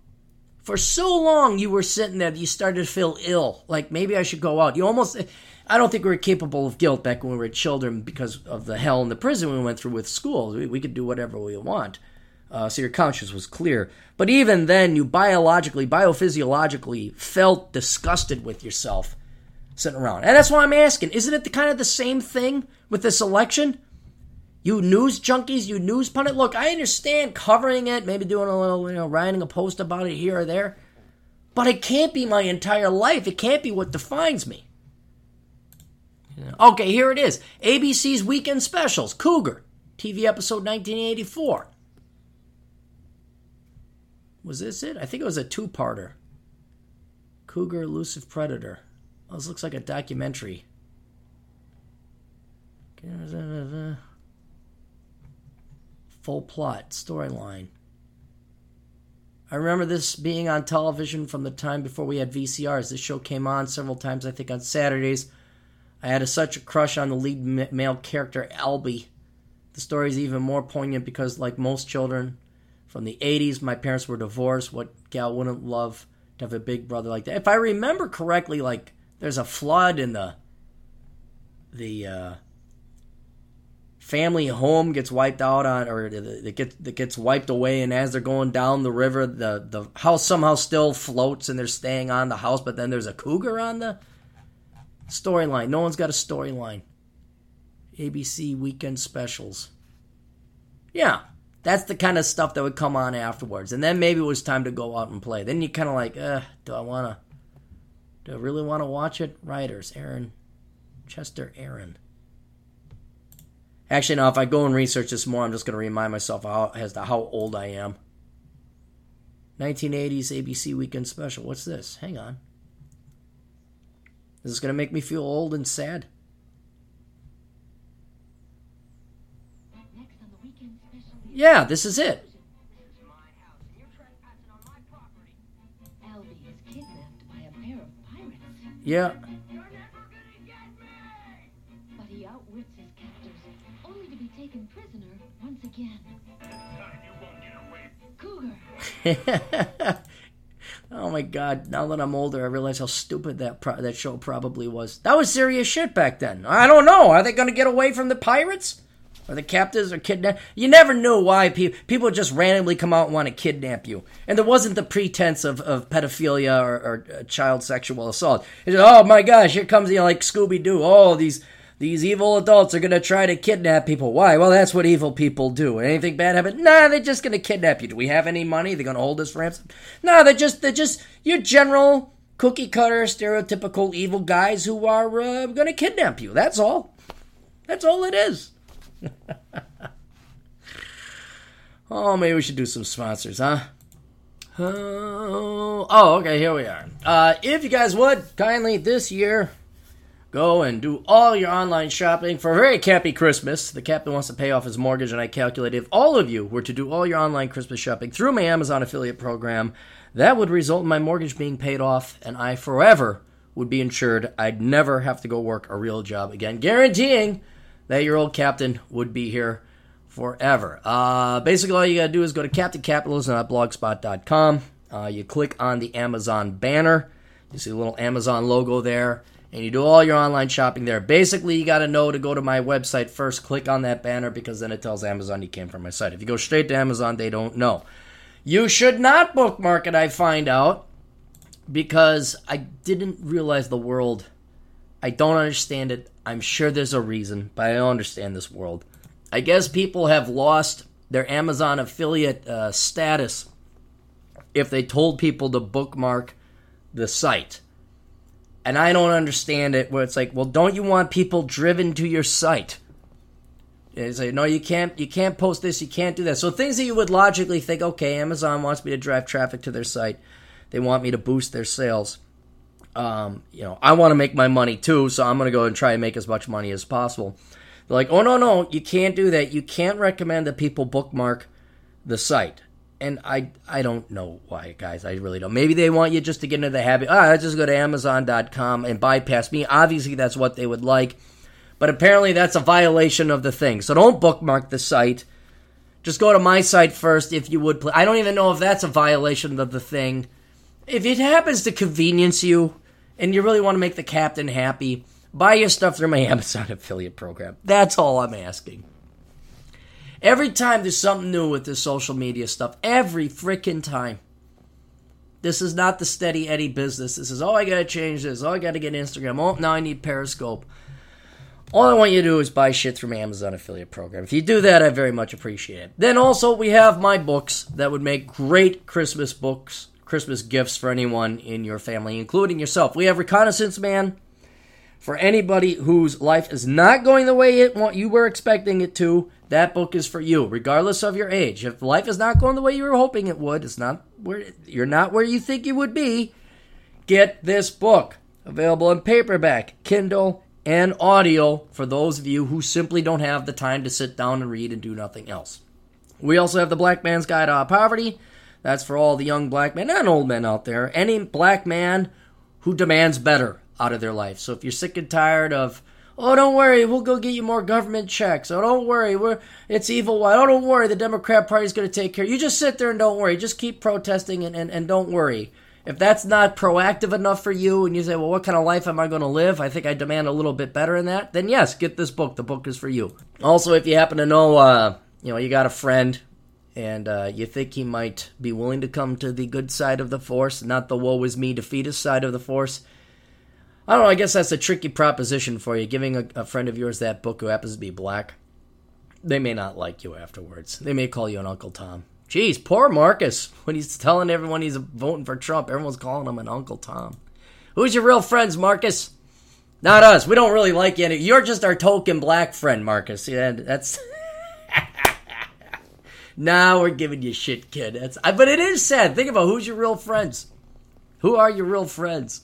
For so long, you were sitting there you started to feel ill. Like maybe I should go out. You almost, I don't think we were capable of guilt back when we were children because of the hell in the prison we went through with school. We, we could do whatever we want. Uh, so your conscience was clear. But even then, you biologically, biophysiologically felt disgusted with yourself sitting around. And that's why I'm asking isn't it the kind of the same thing with this election? You news junkies, you news pundit. Look, I understand covering it, maybe doing a little, you know, writing a post about it here or there, but it can't be my entire life. It can't be what defines me. Okay, here it is ABC's Weekend Specials Cougar, TV episode 1984. Was this it? I think it was a two parter. Cougar Elusive Predator. Oh, this looks like a documentary. Full plot, storyline. I remember this being on television from the time before we had VCRs. This show came on several times, I think, on Saturdays. I had a, such a crush on the lead male character, Albie. The story is even more poignant because, like most children from the 80s, my parents were divorced. What gal wouldn't love to have a big brother like that? If I remember correctly, like there's a flood in the the uh, family home gets wiped out on, or it gets it gets wiped away, and as they're going down the river, the the house somehow still floats, and they're staying on the house, but then there's a cougar on the storyline. No one's got a storyline. ABC weekend specials. Yeah, that's the kind of stuff that would come on afterwards, and then maybe it was time to go out and play. Then you kind of like, uh, do I want to? Do I really want to watch it? Writers, Aaron, Chester, Aaron. Actually, now if I go and research this more, I'm just going to remind myself how, as to how old I am. 1980s ABC Weekend Special. What's this? Hang on. Is this going to make me feel old and sad? Yeah, this is it. Yeah. oh my god! Now that I'm older, I realize how stupid that pro- that show probably was. That was serious shit back then. I don't know. Are they going to get away from the pirates? Or the captives are kidnapped. You never knew why pe- people just randomly come out and want to kidnap you. And there wasn't the pretense of, of pedophilia or, or uh, child sexual assault. It's oh my gosh, here comes, you know, like Scooby Doo. Oh, these these evil adults are going to try to kidnap people. Why? Well, that's what evil people do. Anything bad happen? Nah, they're just going to kidnap you. Do we have any money? They're going to hold us ransom? Nah, they're just, they're just your general cookie cutter, stereotypical evil guys who are uh, going to kidnap you. That's all. That's all it is. oh, maybe we should do some sponsors, huh? Oh, oh, okay, here we are. Uh, if you guys would, kindly this year go and do all your online shopping for a very cappy Christmas. The captain wants to pay off his mortgage, and I calculate if all of you were to do all your online Christmas shopping through my Amazon affiliate program, that would result in my mortgage being paid off, and I forever would be insured. I'd never have to go work a real job again, guaranteeing that your old captain would be here forever. Uh, basically, all you gotta do is go to captaincapitalism.blogspot.com. Uh, you click on the Amazon banner. You see the little Amazon logo there, and you do all your online shopping there. Basically, you gotta know to go to my website first. Click on that banner because then it tells Amazon you came from my site. If you go straight to Amazon, they don't know. You should not bookmark it, I find out, because I didn't realize the world. I don't understand it. I'm sure there's a reason, but I don't understand this world. I guess people have lost their Amazon affiliate uh, status if they told people to bookmark the site. And I don't understand it where it's like, well, don't you want people driven to your site? It's like, no, you can't you can't post this, you can't do that. So things that you would logically think, okay, Amazon wants me to drive traffic to their site. They want me to boost their sales um, you know, I want to make my money too, so I'm going to go and try and make as much money as possible. They're like, oh, no, no, you can't do that. You can't recommend that people bookmark the site. And I I don't know why, guys. I really don't. Maybe they want you just to get into the habit. Ah, just go to Amazon.com and bypass me. Obviously, that's what they would like. But apparently, that's a violation of the thing. So don't bookmark the site. Just go to my site first if you would. Pl- I don't even know if that's a violation of the thing. If it happens to convenience you and you really want to make the captain happy, buy your stuff through my Amazon affiliate program. That's all I'm asking. Every time there's something new with this social media stuff, every freaking time. This is not the steady Eddie business. This is, oh, I gotta change this. Oh, I gotta get Instagram. Oh, now I need Periscope. All I want you to do is buy shit my Amazon affiliate program. If you do that, I very much appreciate it. Then also, we have my books that would make great Christmas books, Christmas gifts for anyone in your family, including yourself. We have Reconnaissance Man for anybody whose life is not going the way it you were expecting it to. That book is for you, regardless of your age. If life is not going the way you were hoping it would, it's not where you're not where you think you would be. Get this book available in paperback, Kindle, and audio for those of you who simply don't have the time to sit down and read and do nothing else. We also have the Black Man's Guide to Poverty. That's for all the young black men and old men out there. Any black man who demands better out of their life. So if you're sick and tired of Oh, don't worry, we'll go get you more government checks. Oh, don't worry, we're it's evil. Oh, don't worry, the Democrat Party's going to take care. You just sit there and don't worry. Just keep protesting and, and, and don't worry. If that's not proactive enough for you and you say, well, what kind of life am I going to live? I think I demand a little bit better than that. Then yes, get this book. The book is for you. Also, if you happen to know, uh, you know, you got a friend and uh, you think he might be willing to come to the good side of the force, not the woe is me defeatist side of the force, I don't know. I guess that's a tricky proposition for you. Giving a, a, friend of yours that book who happens to be black, they may not like you afterwards. They may call you an Uncle Tom. Jeez, poor Marcus. When he's telling everyone he's voting for Trump, everyone's calling him an Uncle Tom. Who's your real friends, Marcus? Not us. We don't really like you. You're just our token black friend, Marcus. Yeah, that's. now we're giving you shit, kid. That's. But it is sad. Think about who's your real friends. Who are your real friends?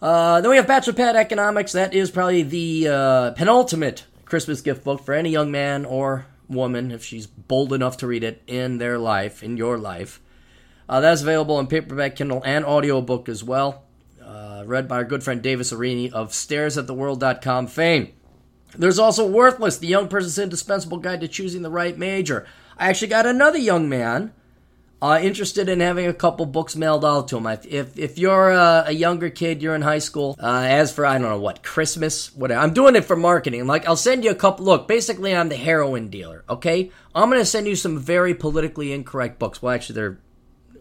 Uh, then we have Bachelor Pad Economics. That is probably the uh, penultimate Christmas gift book for any young man or woman, if she's bold enough to read it in their life, in your life. Uh, that's available in paperback, Kindle, and audiobook as well. Uh, read by our good friend Davis Aurini of StaresAtTheWorld.com fame. There's also Worthless, the young person's indispensable guide to choosing the right major. I actually got another young man uh, interested in having a couple books mailed out to them. If if you're a, a younger kid, you're in high school. Uh, as for I don't know what Christmas, whatever. I'm doing it for marketing. Like I'll send you a couple. Look, basically, I'm the heroin dealer. Okay, I'm gonna send you some very politically incorrect books. Well, actually, they're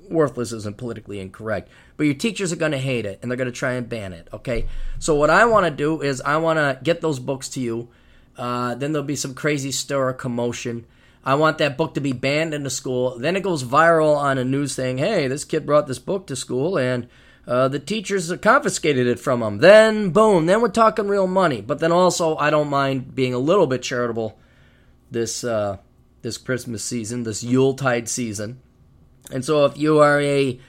worthless isn't politically incorrect, but your teachers are gonna hate it and they're gonna try and ban it. Okay, so what I want to do is I want to get those books to you. Uh, then there'll be some crazy stir or commotion. I want that book to be banned in the school. Then it goes viral on a news thing. Hey, this kid brought this book to school and uh, the teachers confiscated it from him. Then, boom, then we're talking real money. But then also, I don't mind being a little bit charitable this uh, this Christmas season, this Yuletide season. And so, if you are a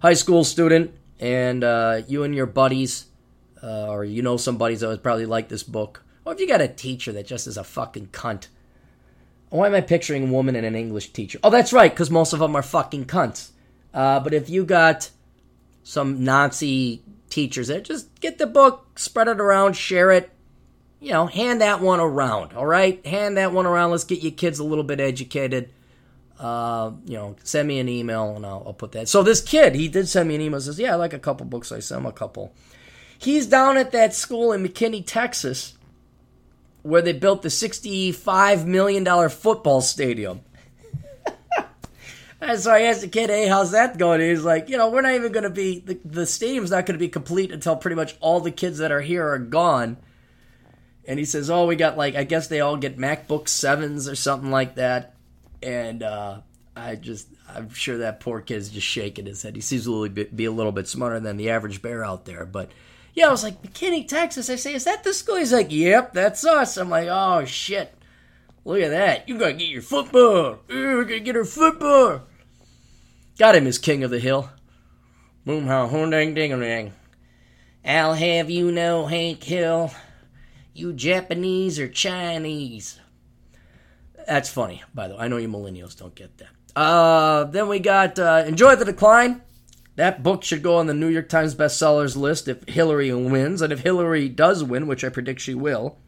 high school student and uh, you and your buddies, uh, or you know some buddies that would probably like this book, or if you got a teacher that just is a fucking cunt why am I picturing a woman and an English teacher? Oh, that's right, because most of them are fucking cunts. Uh, but if you got some Nazi teachers there, just get the book, spread it around, share it. You know, hand that one around, all right? Hand that one around. Let's get your kids a little bit educated. Uh, you know, send me an email and I'll, I'll, put that. So this kid, he did send me an email. Says, yeah, I like a couple books. I sent him a couple. He's down at that school in McKinney, Texas where they built the $65 million football stadium. and so I asked the kid, hey, how's that going? And he's like, you know, we're not even going to be, the, the stadium's not going to be complete until pretty much all the kids that are here are gone. And he says, oh, we got like, I guess they all get MacBook 7s or something like that. And uh, I just, I'm sure that poor kid's just shaking his head. He seems to be a little bit smarter than the average bear out there. But yeah, I was like, McKinney, Texas. I say, is that the school? He's like, yep, that's us. I'm like, oh, shit. Look at that. You gotta get your football. We're gonna get our football. Got him as king of the hill. Boom, how, horn dang ding dang. I'll have you know, Hank Hill, you Japanese or Chinese. That's funny, by the way. I know you millennials don't get that. Uh, then we got uh, Enjoy the Decline. That book should go on the New York Times bestsellers list if Hillary wins. And if Hillary does win, which I predict she will,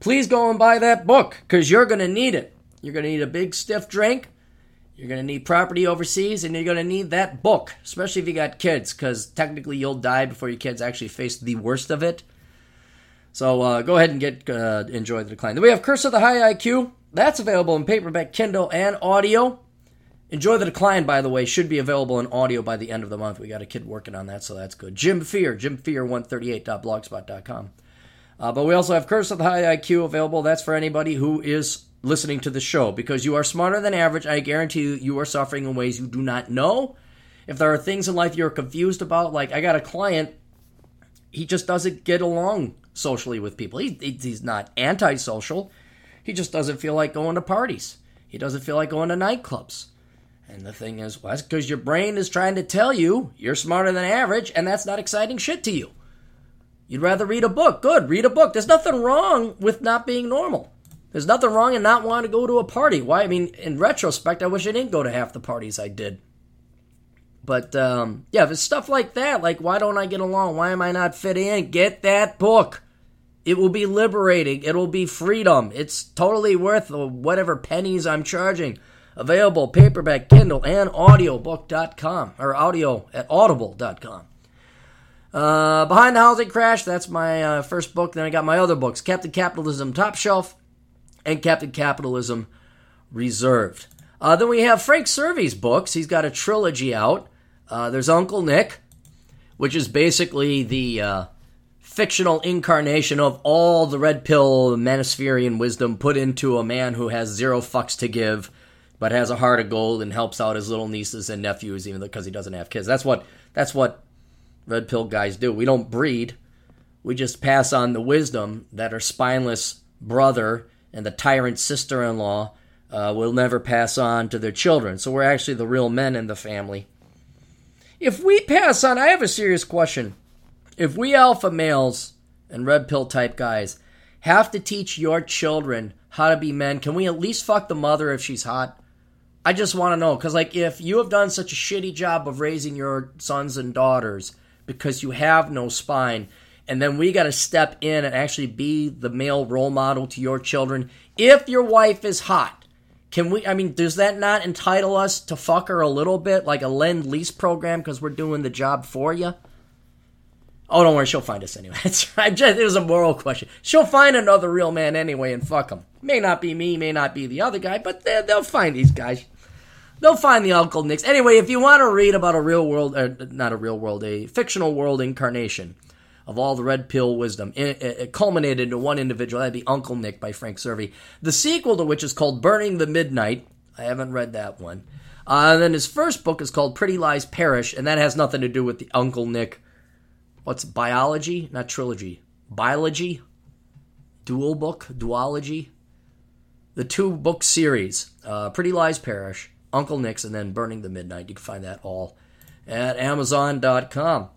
please go and buy that book because you're going to need it. You're going to need a big stiff drink. You're going to need property overseas, and you're going to need that book, especially if you got kids, because technically you'll die before your kids actually face the worst of it. So uh, go ahead and get uh, enjoy the decline. Then we have Curse of the High IQ. That's available in paperback, Kindle, and audio. Enjoy the Decline, by the way, should be available in audio by the end of the month. We got a kid working on that, so that's good. Jim Fear, jimfear138.blogspot.com. Uh, but we also have Curse of the High IQ available. That's for anybody who is listening to the show because you are smarter than average. I guarantee you, you are suffering in ways you do not know. If there are things in life you're confused about, like I got a client, he just doesn't get along socially with people. He, he's not antisocial. He just doesn't feel like going to parties. He doesn't feel like going to nightclubs. And the thing is, well, that's because your brain is trying to tell you you're smarter than average, and that's not exciting shit to you. You'd rather read a book. Good, read a book. There's nothing wrong with not being normal. There's nothing wrong in not wanting to go to a party. Why? I mean, in retrospect, I wish I didn't go to half the parties I did. But um, yeah, if it's stuff like that, like why don't I get along? Why am I not fit in? Get that book. It will be liberating. It'll be freedom. It's totally worth whatever pennies I'm charging. Available paperback, Kindle, and audiobook.com or audio at audible.com. Uh, Behind the Housing Crash, that's my uh, first book. Then I got my other books Captain Capitalism Top Shelf and Captain Capitalism Reserved. Uh, then we have Frank Cerve's books. He's got a trilogy out. Uh, there's Uncle Nick, which is basically the uh, fictional incarnation of all the red pill Manospherian wisdom put into a man who has zero fucks to give, but has a heart of gold and helps out his little nieces and nephews, even though because he doesn't have kids. That's what that's what red pill guys do. We don't breed. We just pass on the wisdom that our spineless brother and the tyrant sister-in-law uh, will never pass on to their children. So we're actually the real men in the family. If we pass on, I have a serious question if we alpha males and red pill type guys have to teach your children how to be men, can we at least fuck the mother if she's hot? I just want to know because, like, if you have done such a shitty job of raising your sons and daughters because you have no spine, and then we got to step in and actually be the male role model to your children. If your wife is hot, can we? I mean, does that not entitle us to fuck her a little bit, like a lend lease program, because we're doing the job for you? Oh, don't worry, she'll find us anyway. Just, it was a moral question. She'll find another real man anyway and fuck him. May not be me, may not be the other guy, but they, will find these guys. They'll find the Uncle Nicks. Anyway, if you want to read about a real world, uh, not a real world, a fictional world incarnation of all the red pill wisdom, it, it culminated into one individual, that'd be Uncle Nick by Frank Cerve. The sequel to which is called Burning the Midnight. I haven't read that one. Uh, and then his first book is called Pretty Lies Perish, and that has nothing to do with the Uncle Nick what's biology? Not trilogy. Biology? Dual book? Duology? The two book series uh, Pretty Lies Perish, Uncle Nick's, and then Burning the Midnight. You can find that all at Amazon.com.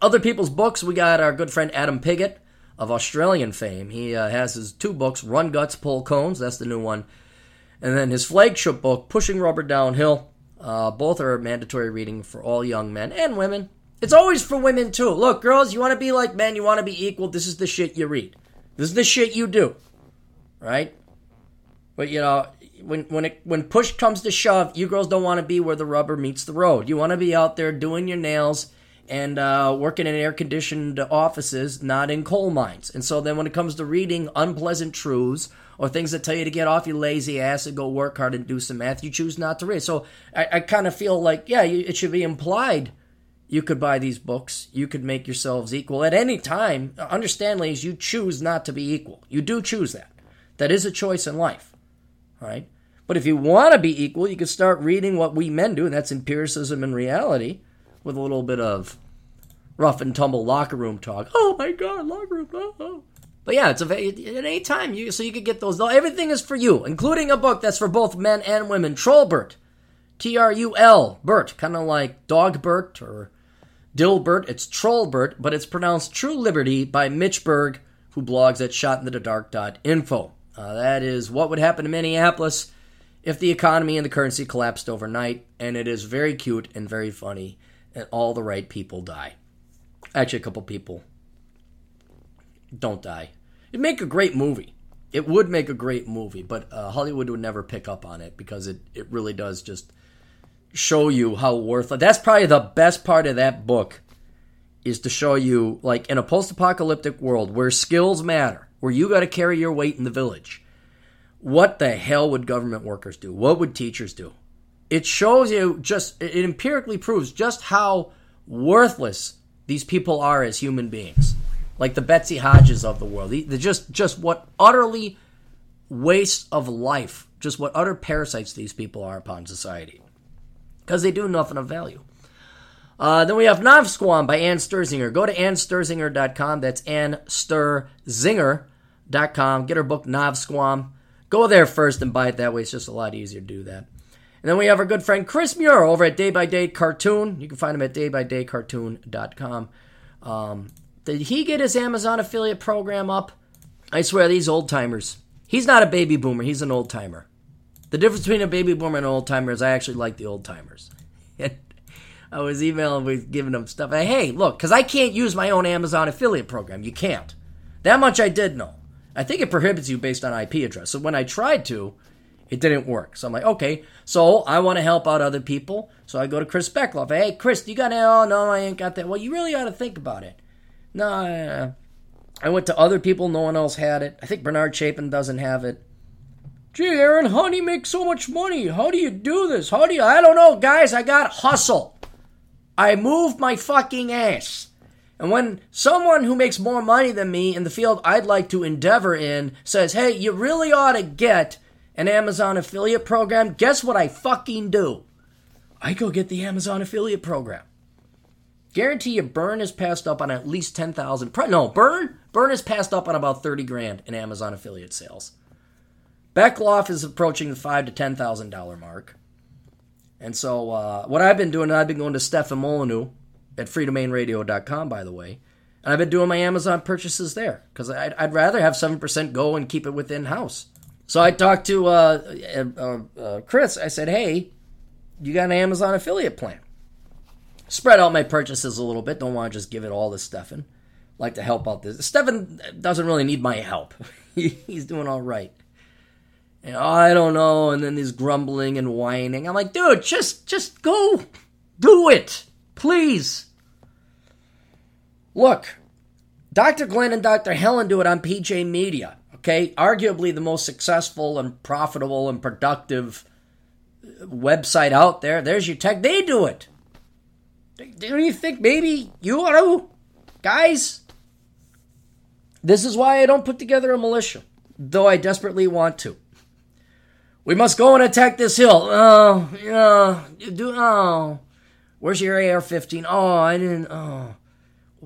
Other people's books, we got our good friend Adam Piggott of Australian fame. He uh, has his two books, Run Guts, Pull Cones, that's the new one. And then his flagship book, Pushing Rubber Downhill. Uh, both are mandatory reading for all young men and women. It's always for women too. Look, girls, you want to be like men, you want to be equal. This is the shit you read. This is the shit you do. Right? But you know, when when it when push comes to shove, you girls don't want to be where the rubber meets the road. You want to be out there doing your nails and uh, working in air conditioned offices, not in coal mines. And so then when it comes to reading unpleasant truths or things that tell you to get off your lazy ass and go work hard and do some math, you choose not to read. So I, I kind of feel like, yeah, you, it should be implied you could buy these books. You could make yourselves equal at any time. Understand, ladies, you choose not to be equal. You do choose that. That is a choice in life. Right? But if you want to be equal, you can start reading what we men do, and that's empiricism and reality, with a little bit of rough and tumble locker room talk. Oh my God, locker room. Oh, oh. But yeah, it's a, at any time you so you could get those. Everything is for you, including a book that's for both men and women. Trulbert, T R U L, Bert, kind of like Dogbert or Dilbert, it's Trulbert, but it's pronounced True Liberty by Mitch Berg, who blogs at shotinthedark.info. Uh, that is what would happen to Minneapolis if the economy and the currency collapsed overnight, and it is very cute and very funny, and all the right people die. Actually, a couple people don't die. It'd make a great movie. It would make a great movie, but uh, Hollywood would never pick up on it because it, it really does just show you how worthless. That's probably the best part of that book is to show you, like, in a post apocalyptic world where skills matter, where you got to carry your weight in the village, what the hell would government workers do? What would teachers do? It shows you just, it empirically proves just how worthless these people are as human beings. Like the Betsy Hodges of the world. They're just, just what utterly waste of life, just what utter parasites these people are upon society. Because they do nothing of value. Uh, then we have Novsquam by Ann Sterzinger. Go to annsterzinger.com. That's annsterzinger.com. Get her book, Novsquam. Go there first and buy it that way. It's just a lot easier to do that. And then we have our good friend Chris Muir over at Day by Day Cartoon. You can find him at daybydaycartoon.com. Um, did he get his Amazon affiliate program up? I swear, these old timers. He's not a baby boomer, he's an old timer. The difference between a baby boomer and an old timer is I actually like the old timers. I was emailing with giving them stuff. Hey, look, because I can't use my own Amazon affiliate program. You can't. That much I did know. I think it prohibits you based on IP address. So when I tried to, it didn't work. So I'm like, okay, so I want to help out other people. So I go to Chris Beckloff. Hey, Chris, you got it? Oh, no, I ain't got that. Well, you really ought to think about it. No, I went to other people. No one else had it. I think Bernard Chapin doesn't have it. Gee, Aaron, how do you make so much money? How do you do this? How do you? I don't know, guys. I got hustle. I move my fucking ass. And when someone who makes more money than me in the field I'd like to endeavor in says, hey, you really ought to get an Amazon affiliate program, guess what I fucking do? I go get the Amazon affiliate program. Guarantee you, Burn is passed up on at least 10,000. No, Burn? Burn is passed up on about 30 grand in Amazon affiliate sales. Beckloff is approaching the five to $10,000 mark. And so, uh, what I've been doing, I've been going to Stefan Molyneux at freedomainradio.com, by the way. And I've been doing my Amazon purchases there because I'd, I'd, rather have 7% go and keep it within house. So I talked to uh, uh, uh, Chris. I said, hey, you got an Amazon affiliate plan? Spread out my purchases a little bit. Don't want to just give it all to Stefan. Like to help out this. Stefan doesn't really need my help. He's doing all right. And, oh, I don't know. And then there's grumbling and whining. I'm like, dude, just just go do it. Please. Look, Dr. Glenn and Dr. Helen do it on PJ Media. Okay, arguably the most successful and profitable and productive uh, website out there. There's your tech. They do it. Don't you think maybe you to? Guys, this is why I don't put together a militia, though I desperately want to. We must go and attack this hill. Oh, yeah. Do, oh. Where's your AR 15? Oh, I didn't. Oh.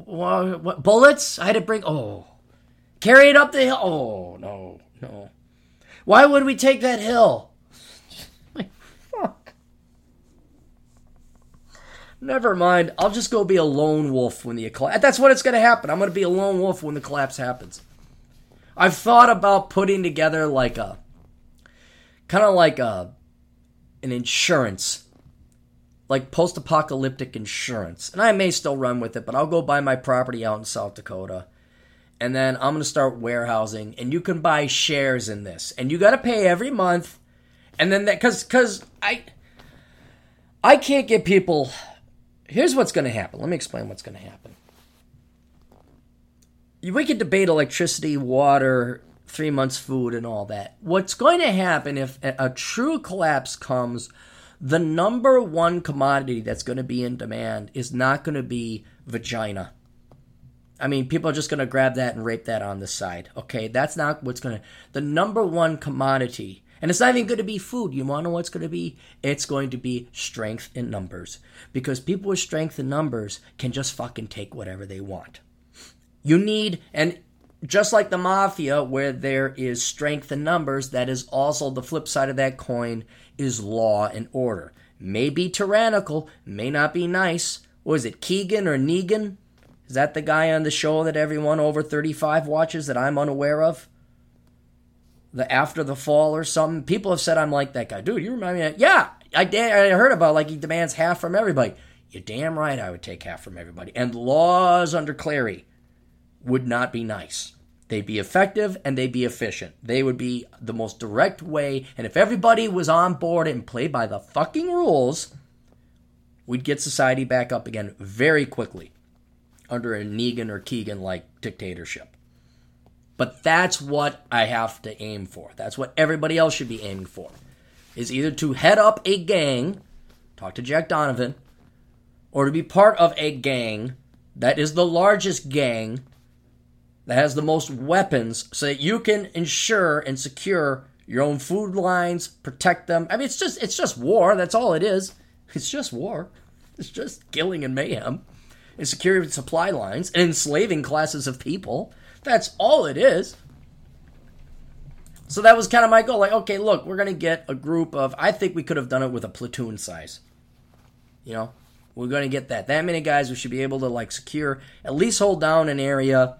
What, what, bullets? I had to bring. Oh. Carry it up the hill. Oh, no, no. Why would we take that hill? Fuck. Never mind. I'll just go be a lone wolf when the collapse. That's what it's to happen. I'm to be a lone wolf when the collapse happens. I've thought about putting together like a kind of like a an insurance like post-apocalyptic insurance. And I may still run with it, but I'll go buy my property out in South Dakota and then I'm going to start warehousing and you can buy shares in this and you got to pay every month and then that cuz cuz I I can't get people Here's what's going to happen. Let me explain what's going to happen. We could debate electricity, water, 3 months food and all that. What's going to happen if a true collapse comes the number one commodity that's going to be in demand is not going to be vagina I mean, people are just going to grab that and rape that on the side. Okay, that's not what's going to. The number one commodity, and it's not even going to be food. You want to know what's going to be? It's going to be strength in numbers. Because people with strength in numbers can just fucking take whatever they want. You need, and just like the mafia, where there is strength in numbers, that is also the flip side of that coin is law and order. May be tyrannical, may not be nice. Was it Keegan or Negan? Is that the guy on the show that everyone over 35 watches that I'm unaware of? the after the fall or something. People have said I'm like that guy. Dude, you remind me of, yeah, I, I heard about like he demands half from everybody. You're damn right I would take half from everybody. And laws under Clarey would not be nice. They'd be effective and they'd be efficient. They would be the most direct way. And if everybody was on board and played by the fucking rules, we'd get society back up again very quickly under a Negan or Keegan like dictatorship. But that's what I have to aim for. That's what everybody else should be aiming for. Is either to head up a gang, talk to Jack Donovan, or to be part of a gang that is the largest gang that has the most weapons so that you can ensure and secure your own food lines, protect them. I mean it's just it's just war, that's all it is. It's just war. It's just killing and mayhem. And securing supply lines and enslaving classes of people. That's all it is. So that was kind of my goal. Like, okay, look, we're gonna get a group of. I think we could have done it with a platoon size. You know, we're gonna get that. That many guys, we should be able to like secure, at least hold down an area.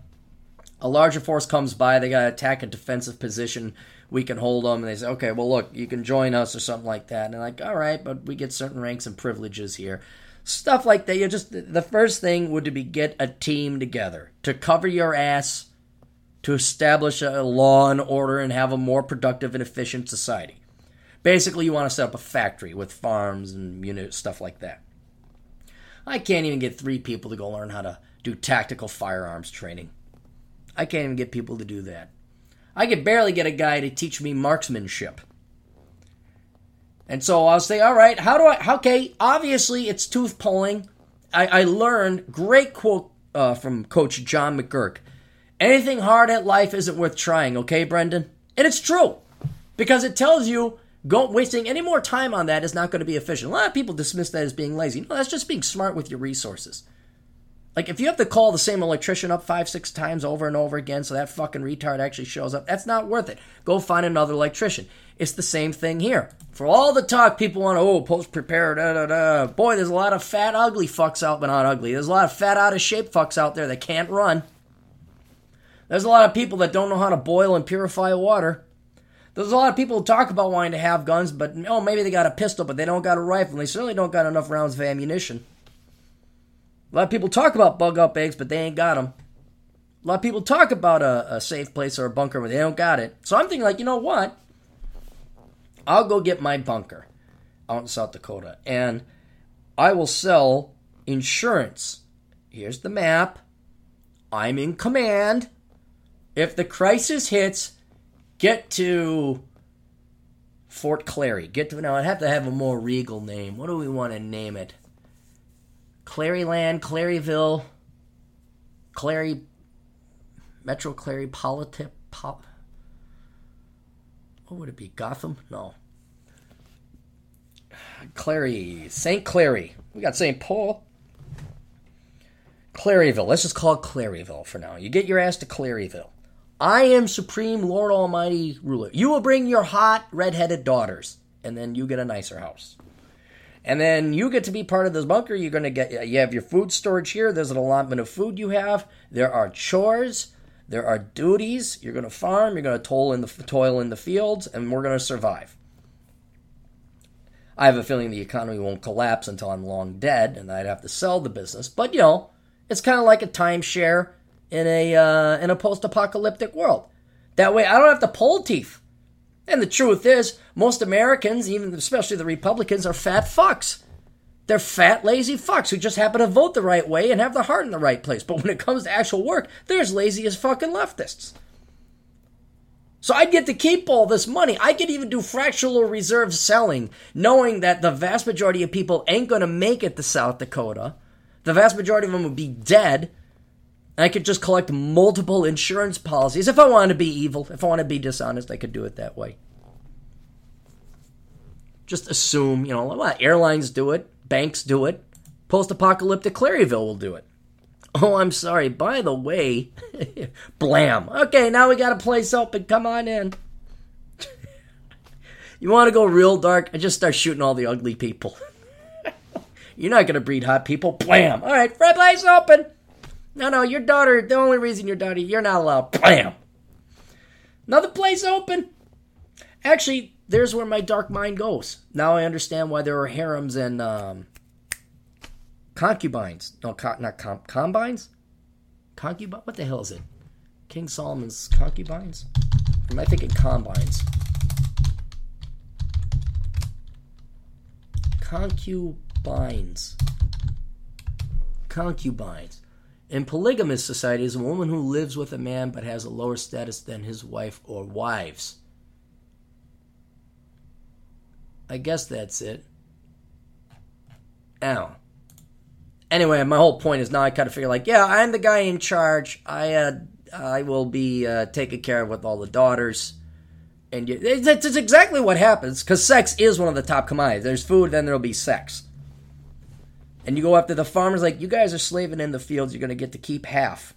A larger force comes by, they got to attack a defensive position. We can hold them, and they say, okay, well, look, you can join us or something like that. And they're like, all right, but we get certain ranks and privileges here stuff like that. You just the first thing would be get a team together to cover your ass to establish a law and order and have a more productive and efficient society. Basically, you want to set up a factory with farms and you know stuff like that. I can't even get three people to go learn how to do tactical firearms training. I can't even get people to do that. I could barely get a guy to teach me marksmanship. And so I'll say, all right, how do I, okay, obviously it's tooth pulling. I, I learned, great quote uh, from Coach John McGurk. Anything hard at life isn't worth trying, okay, Brendan? And it's true. Because it tells you go, wasting any more time on that is not going to be efficient. A lot of people dismiss that as being lazy. No, that's just being smart with your resources. Like, if you have to call the same electrician up five, six times over and over again so that fucking retard actually shows up, that's not worth it. Go find another electrician. It's the same thing here. For all the talk people want to, oh, post prepare, da da da. Boy, there's a lot of fat, ugly fucks out, but not ugly. There's a lot of fat, out of shape fucks out there that can't run. There's a lot of people that don't know how to boil and purify water. There's a lot of people who talk about wanting to have guns, but oh, maybe they got a pistol, but they don't got a rifle. And they certainly don't got enough rounds of ammunition. A lot of people talk about bug up eggs, but they ain't got them. A lot of people talk about a, a safe place or a bunker, but they don't got it. So I'm thinking, like, you know what? I'll go get my bunker out in South Dakota and I will sell insurance. Here's the map. I'm in command. If the crisis hits, get to Fort Clarey. Get to now. I'd have to have a more regal name. What do we want to name it? Clareyland, Clareyville, Clarey, Metro Clarey Politip. Pop, what would it be? Gotham? No. Clarey, St. Clarey. We got St. Paul. Clareyville. Let's just call it Clareyville for now. You get your ass to Clareyville. I am Supreme Lord Almighty Ruler. You will bring your hot red-headed daughters, and then you get a nicer house. And then you get to be part of this bunker. You're going to get, you have your food storage here. There's an allotment of food you have. There are chores. There are duties. You're going to farm. You're going to toil in the toil in the fields, and we're going to survive. I have a feeling the economy won't collapse until I'm long dead, and I'd have to sell the business. But you know, it's kind of like a timeshare in a uh, in a post-apocalyptic world. That way, I don't have to pull teeth. And the truth is, most Americans, even especially the Republicans, are fat fucks. They're fat, lazy fucks who just happen to vote the right way and have their heart in the right place. But when it comes to actual work, they're as lazy as fucking leftists. So I'd get to keep all this money. I could even do fractional reserve selling, knowing that the vast majority of people ain't going to make it to South Dakota. The vast majority of them would be dead. I could just collect multiple insurance policies. If I wanted to be evil, if I want to be dishonest, I could do it that way. Just assume, you know, airlines do it, banks do it, post apocalyptic Clareyville will do it. Oh, I'm sorry. By the way, blam. Okay, now we got a place open. Come on in. you want to go real dark? I just start shooting all the ugly people. You're not going to breed hot people. Blam. All right, red place open. No, no, your daughter, the only reason your daughter, you're not allowed. Blam. Another place open. Actually, there's where my dark mind goes. Now I understand why there are harems and um, concubines. No, not com- combines. Concubine. What the hell is it? King Solomon's concubines. Or am I thinking combines? Concubines. Concubines. In polygamous societies, a woman who lives with a man but has a lower status than his wife or wives. I guess that's it. Ow. Anyway, my whole point is now I kind of figure like, yeah, I'm the guy in charge. I uh, I will be uh, taking care of with all the daughters, and it's exactly what happens because sex is one of the top commodities. There's food, then there'll be sex. And you go after the farmers like, you guys are slaving in the fields. You're gonna get to keep half.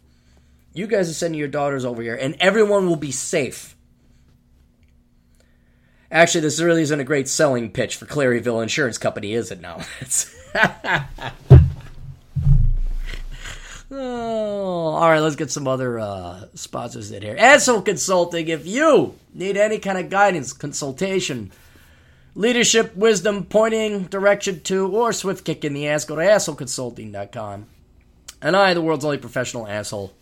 You guys are sending your daughters over here, and everyone will be safe. Actually, this really isn't a great selling pitch for Clareyville Insurance Company, is it now? oh, all right, let's get some other uh, sponsors in here. Asshole Consulting, if you need any kind of guidance, consultation, leadership, wisdom, pointing, direction to, or swift kick in the ass, go to assholeconsulting.com. And I, the world's only professional asshole,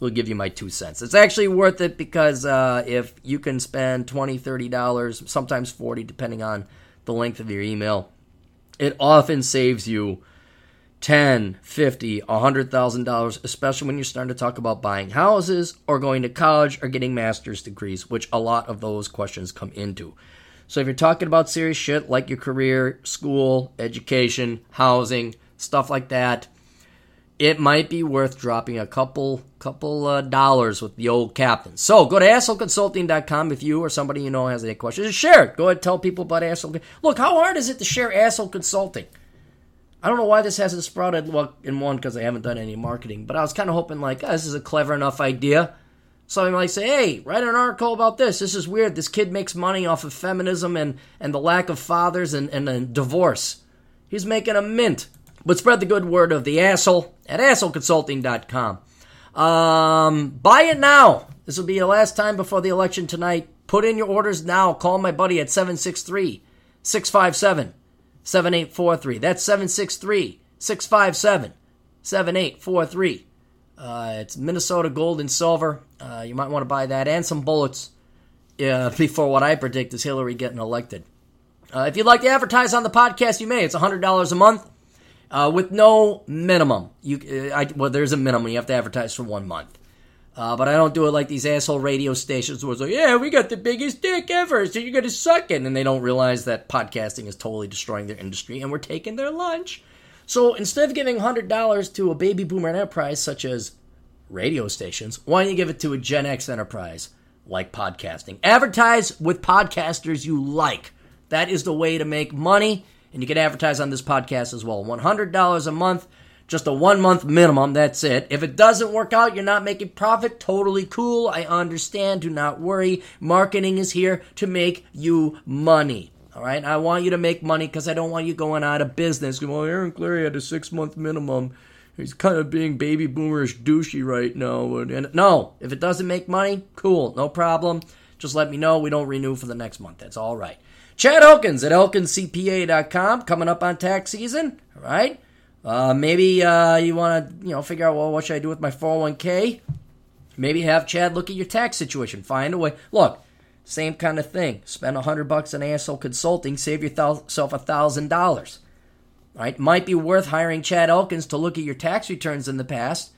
will give you my two cents. It's actually worth it because uh, if you can spend $20, $30, sometimes 40 depending on the length of your email, it often saves you 10, 50, $100,000, especially when you're starting to talk about buying houses or going to college or getting master's degrees, which a lot of those questions come into. So if you're talking about serious shit like your career, school, education, housing, stuff like that, it might be worth dropping a couple couple uh, dollars with the old captain. So go to assholeconsulting.com if you or somebody you know has any questions. Share it. Go ahead and tell people about asshole. Look, how hard is it to share asshole consulting? I don't know why this hasn't sprouted in one because I haven't done any marketing, but I was kind of hoping like oh, this is a clever enough idea. Somebody might say, "Hey, write an article about this. This is weird. This kid makes money off of feminism and and the lack of fathers and and, and divorce. He's making a mint." But spread the good word of the asshole at assholeconsulting.com. Um, buy it now. This will be your last time before the election tonight. Put in your orders now. Call my buddy at 763 657 7843. That's 763 657 7843. Uh, it's Minnesota gold and silver. Uh, you might want to buy that and some bullets uh, before what I predict is Hillary getting elected. Uh, if you'd like to advertise on the podcast, you may. It's $100 a month uh, with no minimum. You, uh, I, well, there's a minimum. You have to advertise for one month. But I don't do it like these asshole radio stations where it's like, yeah, we got the biggest dick ever, so you're going to suck it. And they don't realize that podcasting is totally destroying their industry and we're taking their lunch. So instead of giving $100 to a baby boomer enterprise such as radio stations, why don't you give it to a Gen X enterprise like podcasting? Advertise with podcasters you like. That is the way to make money and you can advertise on this podcast as well. $100 a month, just a one month minimum. That's it. If it doesn't work out, you're not making profit. Totally cool. I understand. Do not worry. Marketing is here to make you money. All right. I want you to make money because I don't want you going out of business. Well, Aaron Clarey had a six month minimum. He's kind of being baby boomerish douchey right now. And no, if it doesn't make money, cool, no problem. Just let me know. We don't renew for the next month. That's all right. Chad Elkins at elkinscpa.com coming up on tax season. All right. Uh, maybe uh, you want to you know figure out well what should I do with my 401k. Maybe have Chad look at your tax situation. Find a way. Look, same kind of thing. Spend a hundred bucks on asshole consulting. Save yourself a thousand dollars. Right? Might be worth hiring Chad Elkins to look at your tax returns in the past.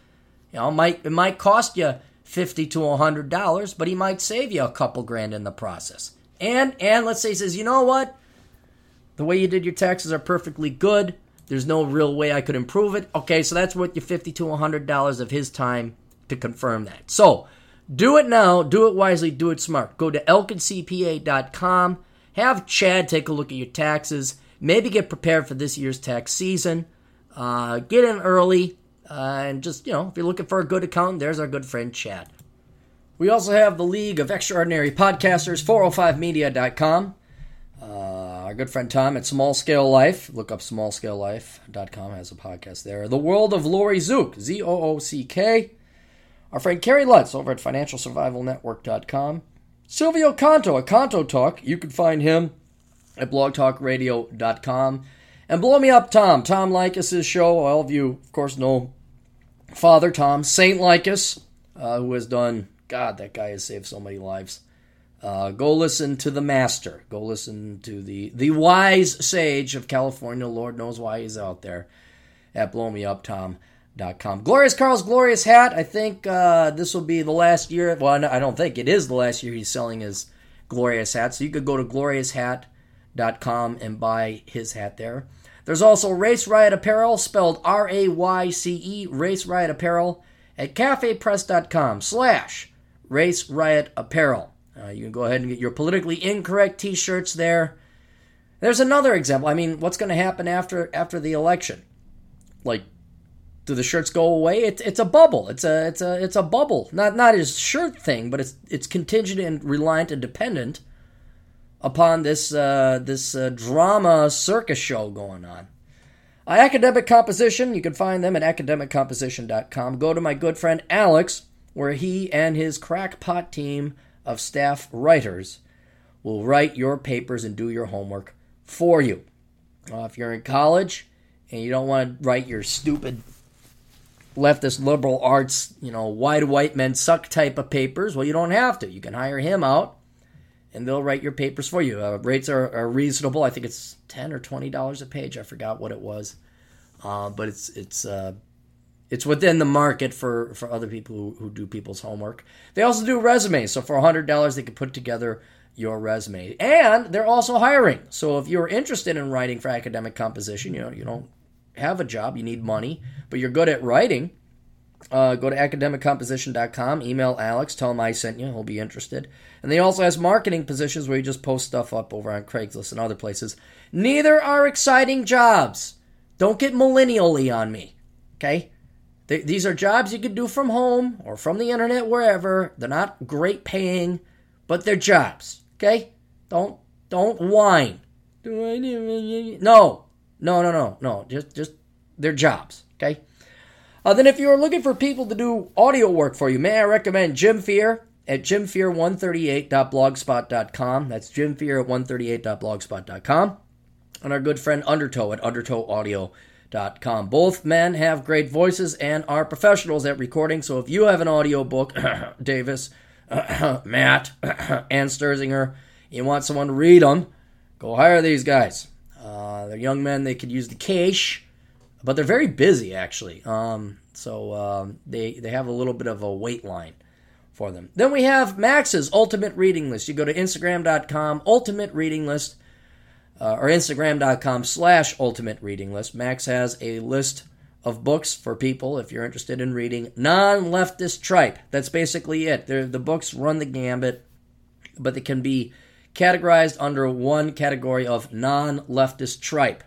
You know, might it might cost you fifty to a hundred dollars, but he might save you a couple grand in the process. And and let's say he says, you know what? The way you did your taxes are perfectly good. There's no real way I could improve it. Okay, so that's worth you fifty to a hundred dollars of his time to confirm that. So do it now, do it wisely, do it smart. Go to elkincpa.com, have Chad take a look at your taxes, maybe get prepared for this year's tax season. Uh, get in early, uh, and just, you know, if you're looking for a good accountant, there's our good friend Chad. We also have the League of Extraordinary Podcasters, 405media.com. Uh, our good friend Tom at Small Scale Life. Look up smallscalelife.com, has a podcast there. The World of Lori Zook, Z O O C K. Our friend Kerry Lutz over at financialsurvivalnetwork.com. Silvio Canto, a Canto Talk. You can find him at blogtalkradio.com. And Blow Me Up Tom, Tom Leykis' show. All of you, of course, know Father Tom, Saint Leykis, uh, who has done, God, that guy has saved so many lives. Uh, go listen to the master. Go listen to the the wise sage of California. Lord knows why he's out there at blowmeuptom.com. Glorious Carl's glorious hat. I think uh, this will be the last year. Well, I don't think it is the last year he's selling his glorious hat. So you could go to glorioushat.com and buy his hat there. There's also Rayce Riot Apparel, spelled R A Y C E, Rayce Riot Apparel, at cafepress.com slash Rayce Riot Apparel. Uh, you can go ahead and get your politically incorrect T-shirts there. There's another example. I mean, what's going to happen after after the election? Like, do the shirts go away? It's it's a bubble. It's a it's a it's a bubble. Not not his shirt thing, but it's it's contingent and reliant and dependent upon this uh, this uh, drama circus show going on. Uh, academic composition. You can find them at academiccomposition.com. Go to my good friend Alex, where he and his crackpot team of staff writers will write your papers and do your homework for you. If you're in college and you don't want to write your stupid leftist liberal arts, you know, why do white men suck type of papers, well, you don't have to. You can hire him out and they'll write your papers for you. Uh, rates are, are, reasonable. I think it's ten or twenty dollars a page. I forgot what it was, uh, but it's it's uh, it's within the market for, for other people who, who do people's homework. They also do resumes. So for $100, they can put together your resume. And they're also hiring. So if you're interested in writing for academic composition, you know, you don't have a job, you need money, but you're good at writing, uh, go to academiccomposition.com, email Alex, tell him I sent you, he'll be interested. And they also has marketing positions where you just post stuff up over on Craigslist and other places. Neither are exciting jobs. Don't get millennially on me, okay? They, these are jobs you could do from home or from the internet, wherever. They're not great paying, but they're jobs. Okay? Don't don't whine. No, no, no, no, no. Just just they're jobs. Okay. Uh, then, if you're looking for people to do audio work for you, may I recommend Jim Fear at jimfear138.blogspot.com. That's jimfear at 138.blogspot.com. And our good friend Undertow at undertowaudio.com Both men have great voices and are professionals at recording. So if you have an audio book, Davis, Matt, and Sterzinger, you want someone to read them, go hire these guys. Uh, they're young men. They could use the cash, but they're very busy actually. Um, so um, they they have a little bit of a wait line for them. Then we have Max's Ultimate Reading List. You go to Instagram.com, Ultimate Reading List uh, or Instagram.com slash ultimate reading list. Max has a list of books for people if you're interested in reading non leftist tripe. That's basically it. They're, the books run the gambit, but they can be categorized under one category of non leftist tripe.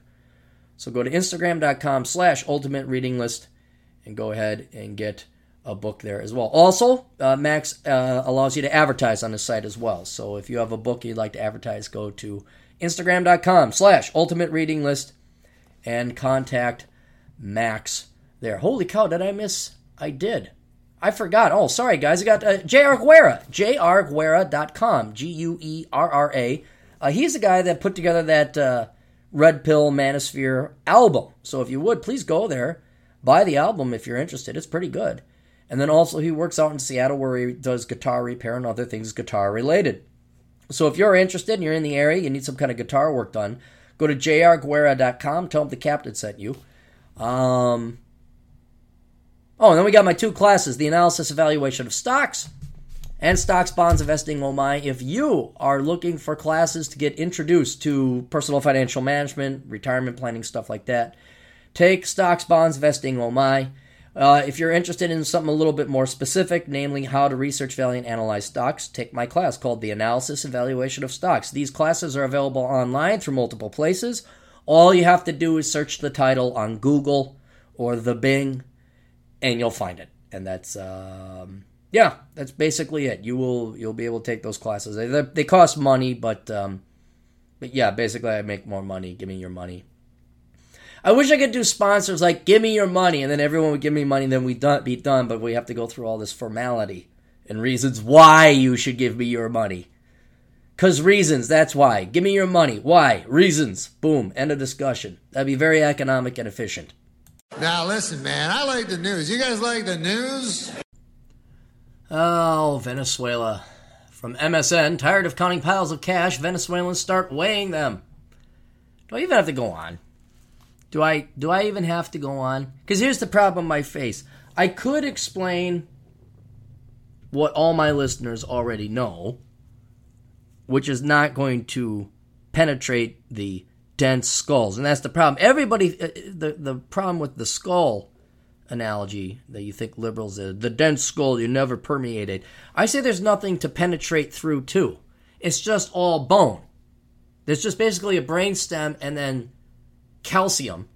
So go to Instagram.com slash ultimate reading list and go ahead and get a book there as well. Also, uh, Max uh, allows you to advertise on the site as well. So if you have a book you'd like to advertise, go to Instagram.com slash ultimate reading list and contact Max there. Holy cow, did I miss? I did. I forgot. Oh, sorry, guys. I got uh, J.R. Guerra, jrguerra.com, G U E R R A. Uh, he's the guy that put together that uh, Red Pill Manosphere album. So if you would, please go there, buy the album if you're interested. It's pretty good. And then also, he works out in Seattle where he does guitar repair and other things guitar related. So if you're interested and you're in the area, you need some kind of guitar work done, go to jrguerra.com. Tell him the captain sent you. Um, oh, and then we got my two classes the analysis evaluation of stocks and stocks, bonds, investing. Oh my. If you are looking for classes to get introduced to personal financial management, retirement planning, stuff like that, take stocks, bonds, investing. Oh my. Uh, if you're interested in something a little bit more specific, namely how to research, value, and analyze stocks, take my class called The Analysis Evaluation of Stocks. These classes are available online through multiple places. All you have to do is search the title on Google or the Bing, and you'll find it. And that's um, yeah, that's basically it. You will you'll be able to take those classes. They, they cost money, but um, but yeah, basically I make more money. Give me your money. I wish I could do sponsors like give me your money and then everyone would give me money and then we'd be done, but we have to go through all this formality and reasons why you should give me your money. Because reasons, that's why. Give me your money. Why? Reasons. Boom. End of discussion. That'd be very economic and efficient. Now listen, man, I like the news. You guys like the news? Oh, Venezuela. From MSN, tired of counting piles of cash, Venezuelans start weighing them. Do I even have to go on? Do I do I even have to go on? Cuz here's the problem I face. I could explain what all my listeners already know, which is not going to penetrate the dense skulls. And that's the problem. Everybody uh, the the problem with the skull analogy that you think liberals is the dense skull you never permeated. I say there's nothing to penetrate through too. It's just all bone. There's just basically a brain stem and then calcium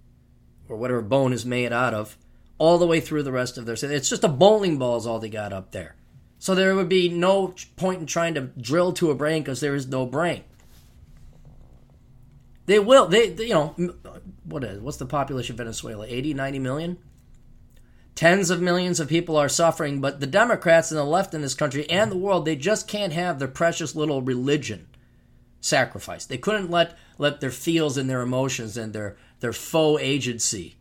or whatever bone is made out of all the way through the rest of their it's just a bowling ball is all they got up there. So there would be no point in trying to drill to a brain because there is no brain. They will. They, they, you know, what is what's the population of Venezuela? 80, 90 million? Tens of millions of people are suffering, but the Democrats and the left in this country and the world, they just can't have their precious little religion sacrificed. They couldn't let let their feels and their emotions and their their faux agency,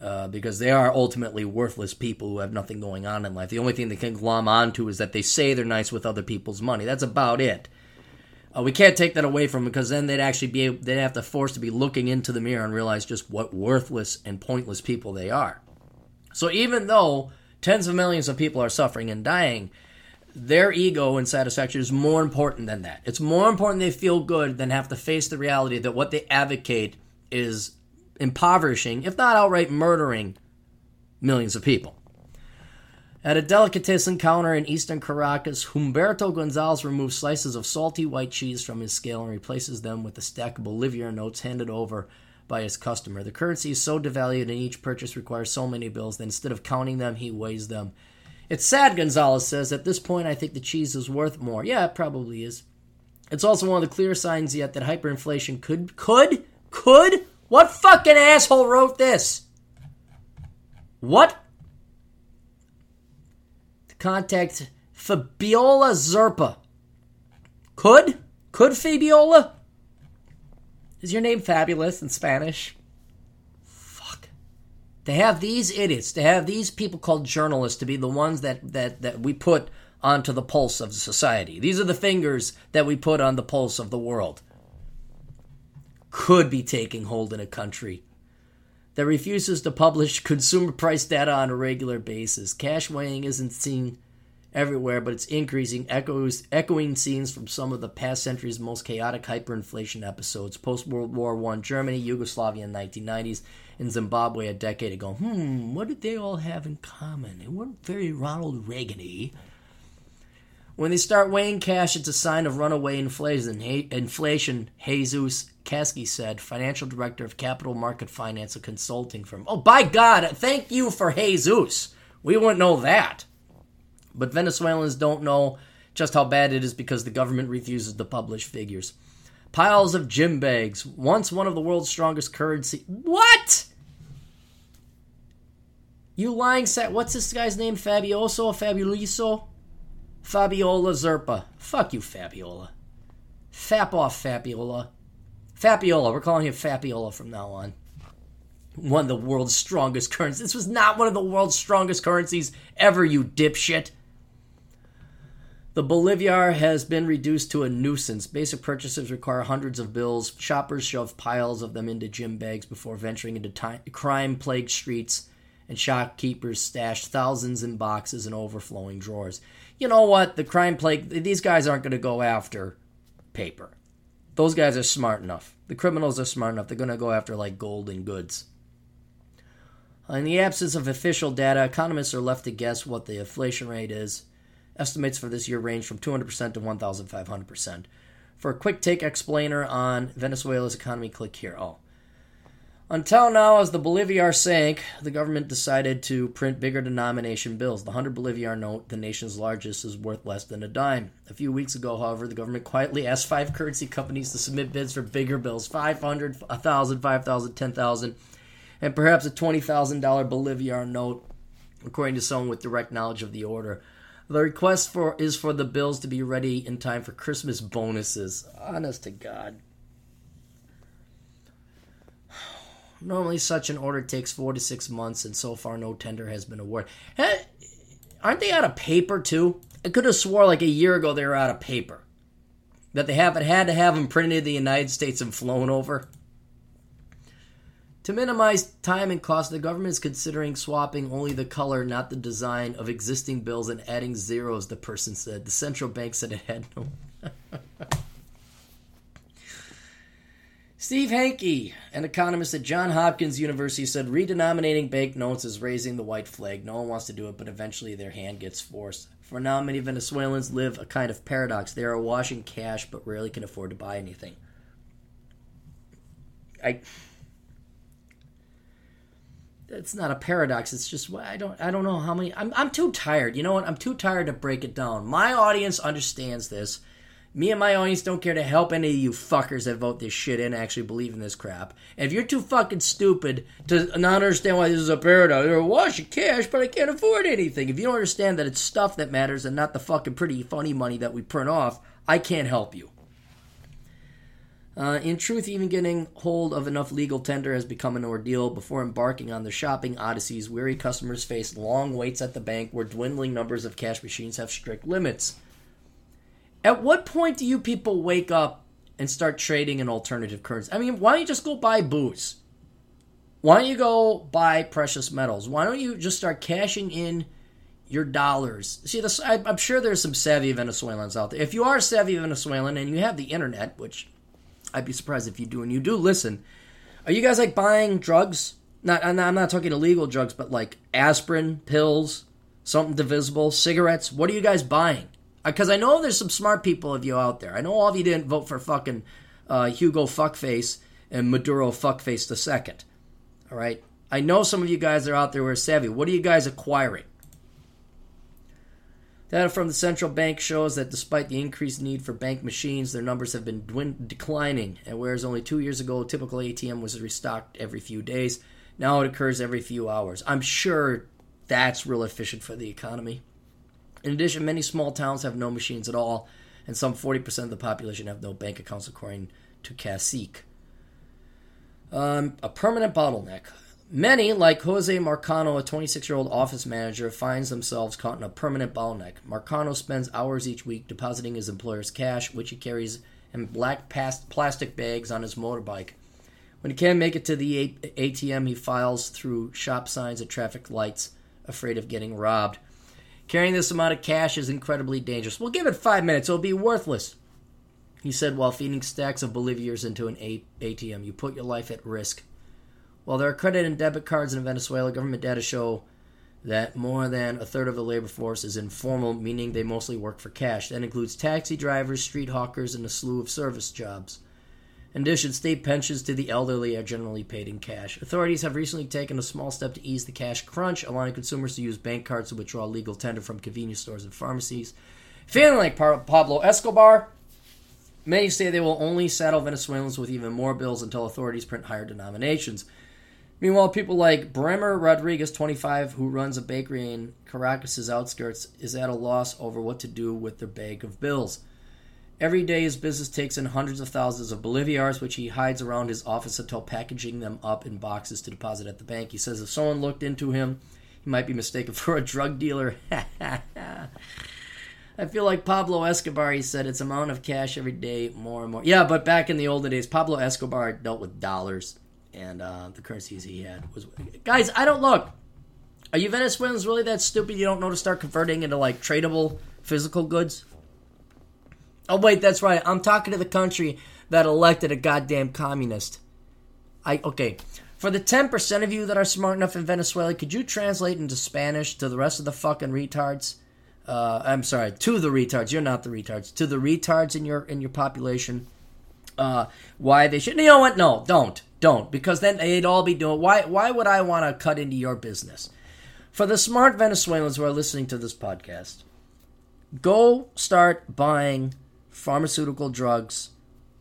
uh, because they are ultimately worthless people who have nothing going on in life. The only thing they can glom onto is that they say they're nice with other people's money. That's about it. Uh, we can't take that away from them because then they'd actually be able, they'd have to force to be looking into the mirror and realize just what worthless and pointless people they are. So even though tens of millions of people are suffering and dying, their ego and satisfaction is more important than that. It's more important they feel good than have to face the reality that what they advocate is impoverishing, if not outright murdering, millions of people. At a delicatessen counter in eastern Caracas, Humberto Gonzalez removes slices of salty white cheese from his scale and replaces them with a stack of Bolivian notes handed over by his customer. The currency is so devalued and each purchase requires so many bills that instead of counting them, he weighs them. It's sad, Gonzalez says. At this point, I think the cheese is worth more. Yeah, it probably is. It's also one of the clear signs yet that hyperinflation could, could, could? What fucking asshole wrote this? What? Contact Fabiola Zerpa. Could? Could Fabiola? Is your name fabulous in Spanish? Fuck. To have these idiots, to have these people called journalists to be the ones that, that, that we put onto the pulse of society. These are the fingers that we put on the pulse of the world. Could be taking hold in a country that refuses to publish consumer price data on a regular basis. Cash weighing isn't seen everywhere, but it's increasing, echoes, echoing scenes from some of the past century's most chaotic hyperinflation episodes. Post World War I, Germany, Yugoslavia in the 1990s, and Zimbabwe a decade ago. Hmm, what did they all have in common? They weren't very Ronald Reagan y. When they start weighing cash, it's a sign of runaway inflation. Inflation, Jesus Kasky said, financial director of Capital Market Finance, a consulting firm. Oh, by God, thank you for Jesus. We wouldn't know that. But Venezuelans don't know just how bad it is because the government refuses to publish figures. Piles of gym bags, once one of the world's strongest currency. What? You lying set. What's this guy's name? Fabioso? Fabuliso? Fabiola Zerpa. Fuck you, Fabiola. Fap off, Fabiola. Fabiola. We're calling him Fabiola from now on. One of the world's strongest currencies. This was not one of the world's strongest currencies ever, you dipshit. The Bolivar has been reduced to a nuisance. Basic purchases require hundreds of bills. Shoppers shove piles of them into gym bags before venturing into crime plagued streets, and shopkeepers stash thousands in boxes and overflowing drawers. You know what? The crime plague, these guys aren't going to go after paper. Those guys are smart enough. The criminals are smart enough. They're going to go after like gold and goods. In the absence of official data, economists are left to guess what the inflation rate is Estimates for this year range from 200% to 1,500%. For a quick take explainer on Venezuela's economy, click here. Oh. Until now, as the Bolivar sank, the government decided to print bigger denomination bills. The 100 Bolivar note, the nation's largest, is worth less than a dime. A few weeks ago, however, the government quietly asked five currency companies to submit bids for bigger bills 500, 1,000, 5,000, 10,000, and perhaps a $20,000 Bolivar note, according to someone with direct knowledge of the order. The request for is for the bills to be ready in time for Christmas bonuses. Honest to God. Normally, such an order takes four to six months, and so far, no tender has been awarded. Eh, hey, aren't they out of paper too? I could have swore like a year ago they were out of paper. That they haven't had to have them printed in the United States and flown over. To minimize time and cost, the government is considering swapping only the color, not the design, of existing bills and adding zeros, the person said. The central bank said it had no. Steve Hanke, an economist at Johns Hopkins University, said redenominating banknotes is raising the white flag. No one wants to do it, but eventually their hand gets forced. For now, many Venezuelans live a kind of paradox. They are awash in cash, but rarely can afford to buy anything. I. It's not a paradox. It's just I don't I don't know how many. I'm I'm too tired. You know what? I'm too tired to break it down. My audience understands this. Me and my audience don't care to help any of you fuckers that vote this shit in actually believe in this crap. And if you're too fucking stupid to not understand why this is a paradox, you're wash of cash, but I can't afford anything. If you don't understand that it's stuff that matters and not the fucking pretty funny money that we print off, I can't help you. Uh, in truth, even getting hold of enough legal tender has become an ordeal. Before embarking on the shopping odysseys, weary customers face long waits at the bank where dwindling numbers of cash machines have strict limits. At what point do you people wake up and start trading in alternative currency? I mean, why don't you just go buy booze? Why don't you go buy precious metals? Why don't you just start cashing in your dollars? See, this, I, I'm sure there's some savvy Venezuelans out there. If you are a savvy Venezuelan and you have the internet, which I'd be surprised if you do, and you do listen. Are you guys like buying drugs? Not, I'm not, I'm not talking illegal drugs, but like aspirin, pills, something divisible, cigarettes. What are you guys buying? Because I know there's some smart people of you out there. I know all of you didn't vote for fucking uh, Hugo Fuckface and Maduro Fuckface the second. All right. I know some of you guys are out there who are savvy. What are you guys acquiring? Data from the central bank shows that despite the increased need for bank machines, their numbers have been dwind- declining. And whereas only two years ago, a typical ATM was restocked every few days, now it occurs every few hours. I'm sure that's real efficient for the economy. In addition, many small towns have no machines at all, and some 40% of the population have no bank accounts, according to CACIC. Um, a permanent bottleneck. Many, like Jose Marcano, a 26 year old office manager, finds themselves caught in a permanent bottleneck. Marcano spends hours each week depositing his employer's cash, which he carries in black plastic bags on his motorbike. When he can't make it to the ATM, he files through shop signs at traffic lights, afraid of getting robbed. Carrying this amount of cash is incredibly dangerous. We'll give it five minutes, it'll be worthless. He said while feeding stacks of Boliviers into an ATM, you put your life at risk. While there are credit and debit cards in Venezuela, government data show that more than a third of the labor force is informal, meaning they mostly work for cash. That includes taxi drivers, street hawkers, and a slew of service jobs. In addition, state pensions to the elderly are generally paid in cash. Authorities have recently taken a small step to ease the cash crunch, allowing consumers to use bank cards to withdraw legal tender from convenience stores and pharmacies. Feeling like Pablo Escobar, many say they will only saddle Venezuelans with even more bills until authorities print higher denominations. Meanwhile, people like Bremer Rodriguez, 25, who runs a bakery in Caracas' outskirts, is at a loss over what to do with their bag of bills. Every day, his business takes in hundreds of thousands of boliviars, which he hides around his office until packaging them up in boxes to deposit at the bank. He says if someone looked into him, he might be mistaken for a drug dealer. I feel like Pablo Escobar, he said, it's amount of cash every day, more and more. Yeah, but back in the olden days, Pablo Escobar dealt with dollars and uh, the currencies he had was. Guys, I don't look. Are you Venezuelans really that stupid? You don't know to start converting into like tradable physical goods? Oh wait, that's right. I'm talking to the country that elected a goddamn communist. I okay. For the 10% of you that are smart enough in Venezuela, could you translate into Spanish to the rest of the fucking retards? Uh, I'm sorry, to the retards. You're not the retards. To the retards in your in your population. Uh, why they should? You know what? No, don't. Don't, because then they'd all be doing. Why? Why would I want to cut into your business? For the smart Venezuelans who are listening to this podcast, go start buying pharmaceutical drugs,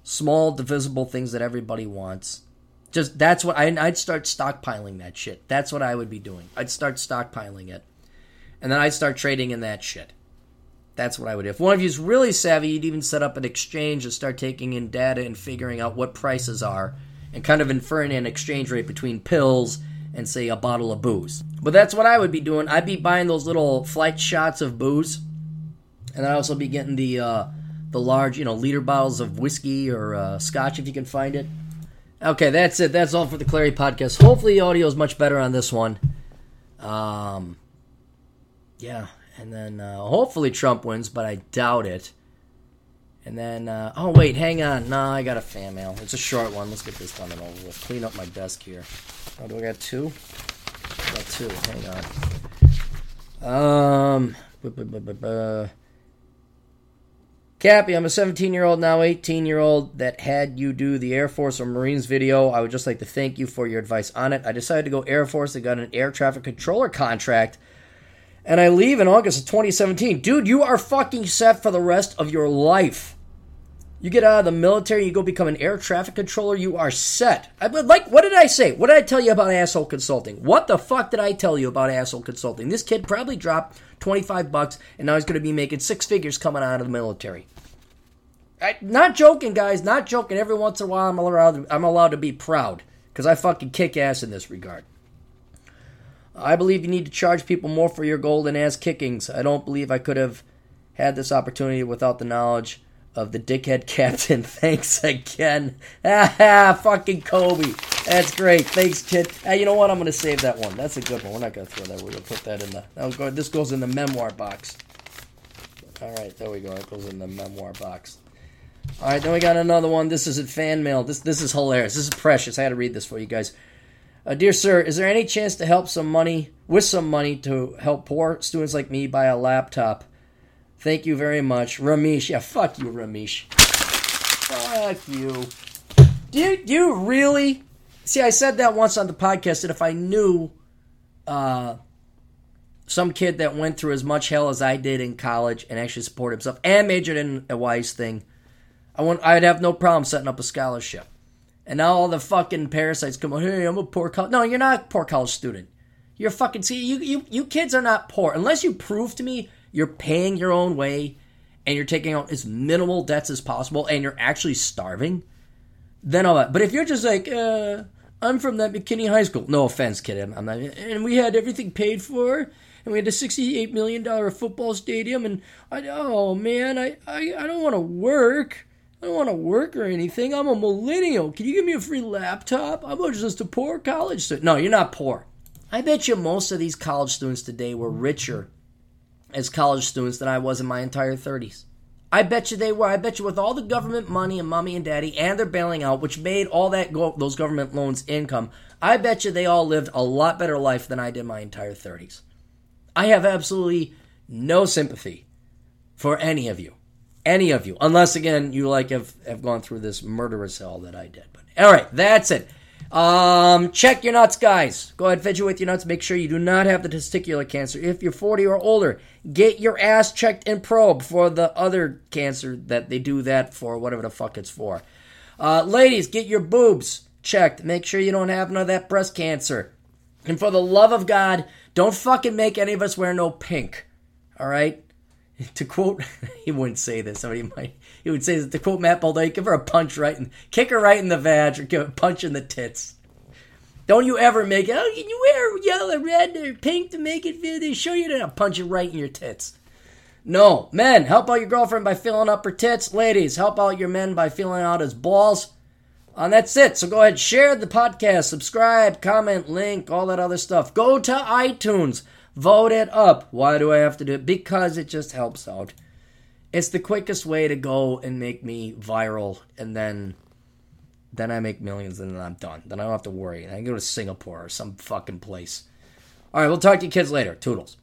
small divisible things that everybody wants. Just that's what I, I'd start stockpiling that shit. That's what I would be doing. I'd start stockpiling it, and then I'd start trading in that shit. That's what I would do. If one of you's really savvy, you'd even set up an exchange and start taking in data and figuring out what prices are and kind of inferring an exchange rate between pills and, say, a bottle of booze. But that's what I would be doing. I'd be buying those little flight shots of booze, and I'd also be getting the uh, the large, you know, liter bottles of whiskey or uh, scotch if you can find it. Okay, that's it. That's all for the Clarey podcast. Hopefully, the audio is much better on this one. Um, yeah, and then uh, hopefully Trump wins, but I doubt it. And then, uh, oh wait, hang on. No, I got a fan mail. It's a short one. Let's get this done and over with. Clean up my desk here. Oh, do I got two? I got two. Hang on. Um, Cappy, I'm a 17 year old, now 18 year old that had you do the Air Force or Marines video. I would just like to thank you for your advice on it. I decided to go Air Force. I got an air traffic controller contract, and I leave in August of 2017. Dude, you are fucking set for the rest of your life. You get out of the military, you go become an air traffic controller, you are set. I, like, what did I say? What did I tell you about asshole consulting? What the fuck did I tell you about asshole consulting? This kid probably dropped 25 bucks and now he's going to be making six figures coming out of the military. I, not joking, guys, not joking. Every once in a while, I'm allowed, I'm allowed to be proud because I fucking kick ass in this regard. I believe you need to charge people more for your golden ass kickings. I don't believe I could have had this opportunity without the knowledge of the dickhead captain. Thanks again. Ah, fucking Kobe. That's great. Thanks, kid. Ah, you know what? I'm gonna save that one. That's a good one. We're not gonna throw that. We're gonna put that in the. Go, this goes in the memoir box. All right, there we go. It goes in the memoir box. All right, then we got another one. This is a fan mail. This this is hilarious. This is precious. I had to read this for you guys. Uh, dear sir, is there any chance to help some money with some money to help poor students like me buy a laptop? Thank you very much, Ramesh. Yeah, fuck you, Ramesh. Fuck you. Do you, do you really? See, I said that once on the podcast that if I knew uh, some kid that went through as much hell as I did in college and actually supported himself and majored in a wise thing, I want, I'd have no problem setting up a scholarship. And now all the fucking parasites come. Hey, I'm a poor college. No, you're not a poor college student. You're fucking. See, you you you kids are not poor unless you prove to me you're paying your own way and you're taking out as minimal debts as possible and you're actually starving. Then all that. But if you're just like, uh, I'm from that McKinney High School. No offense, kid. I'm, not. And we had everything paid for. And we had a $68 million football stadium. And I, oh man, I, I, I don't want to work. I don't want to work or anything. I'm a millennial. Can you give me a free laptop? I'm just a poor college student. No, you're not poor. I bet you most of these college students today were richer as college students than I was in my entire 30s. I bet you they were. I bet you with all the government money and mommy and daddy and their bailing out, which made all that go- those government loans income, I bet you they all lived a lot better life than I did my entire 30s. I have absolutely no sympathy for any of you any of you, unless again you like have, have gone through this murderous hell that I did. But all right, that's it. Um, check your nuts, guys. Go ahead, fidget with your nuts. Make sure you do not have the testicular cancer. If you're 40 or older, get your ass checked and probed for the other cancer that they do that for, whatever the fuck it's for. Uh, ladies, get your boobs checked. Make sure you don't have none of that breast cancer. And for the love of God, don't fucking make any of us wear no pink. All right? to quote, he wouldn't say this. Somebody might. He would say that to quote Matt Balday, give her a punch right in, kick her right in the vag, or give her a punch in the tits. Don't you ever make it? Oh, can you wear yellow, red, or pink to make it feel? They show you to punch it right in your tits. No, men, help out your girlfriend by filling up her tits. Ladies, help out your men by filling out his balls. And that's it. So go ahead, share the podcast, subscribe, comment, link, all that other stuff. Go to iTunes. Vote it up. Why do I have to do it? Because it just helps out. It's the quickest way to go and make me viral, and then then I make millions, and then I'm done. Then I don't have to worry. I can go to Singapore or some fucking place. All right, we'll talk to you kids later. Toodles.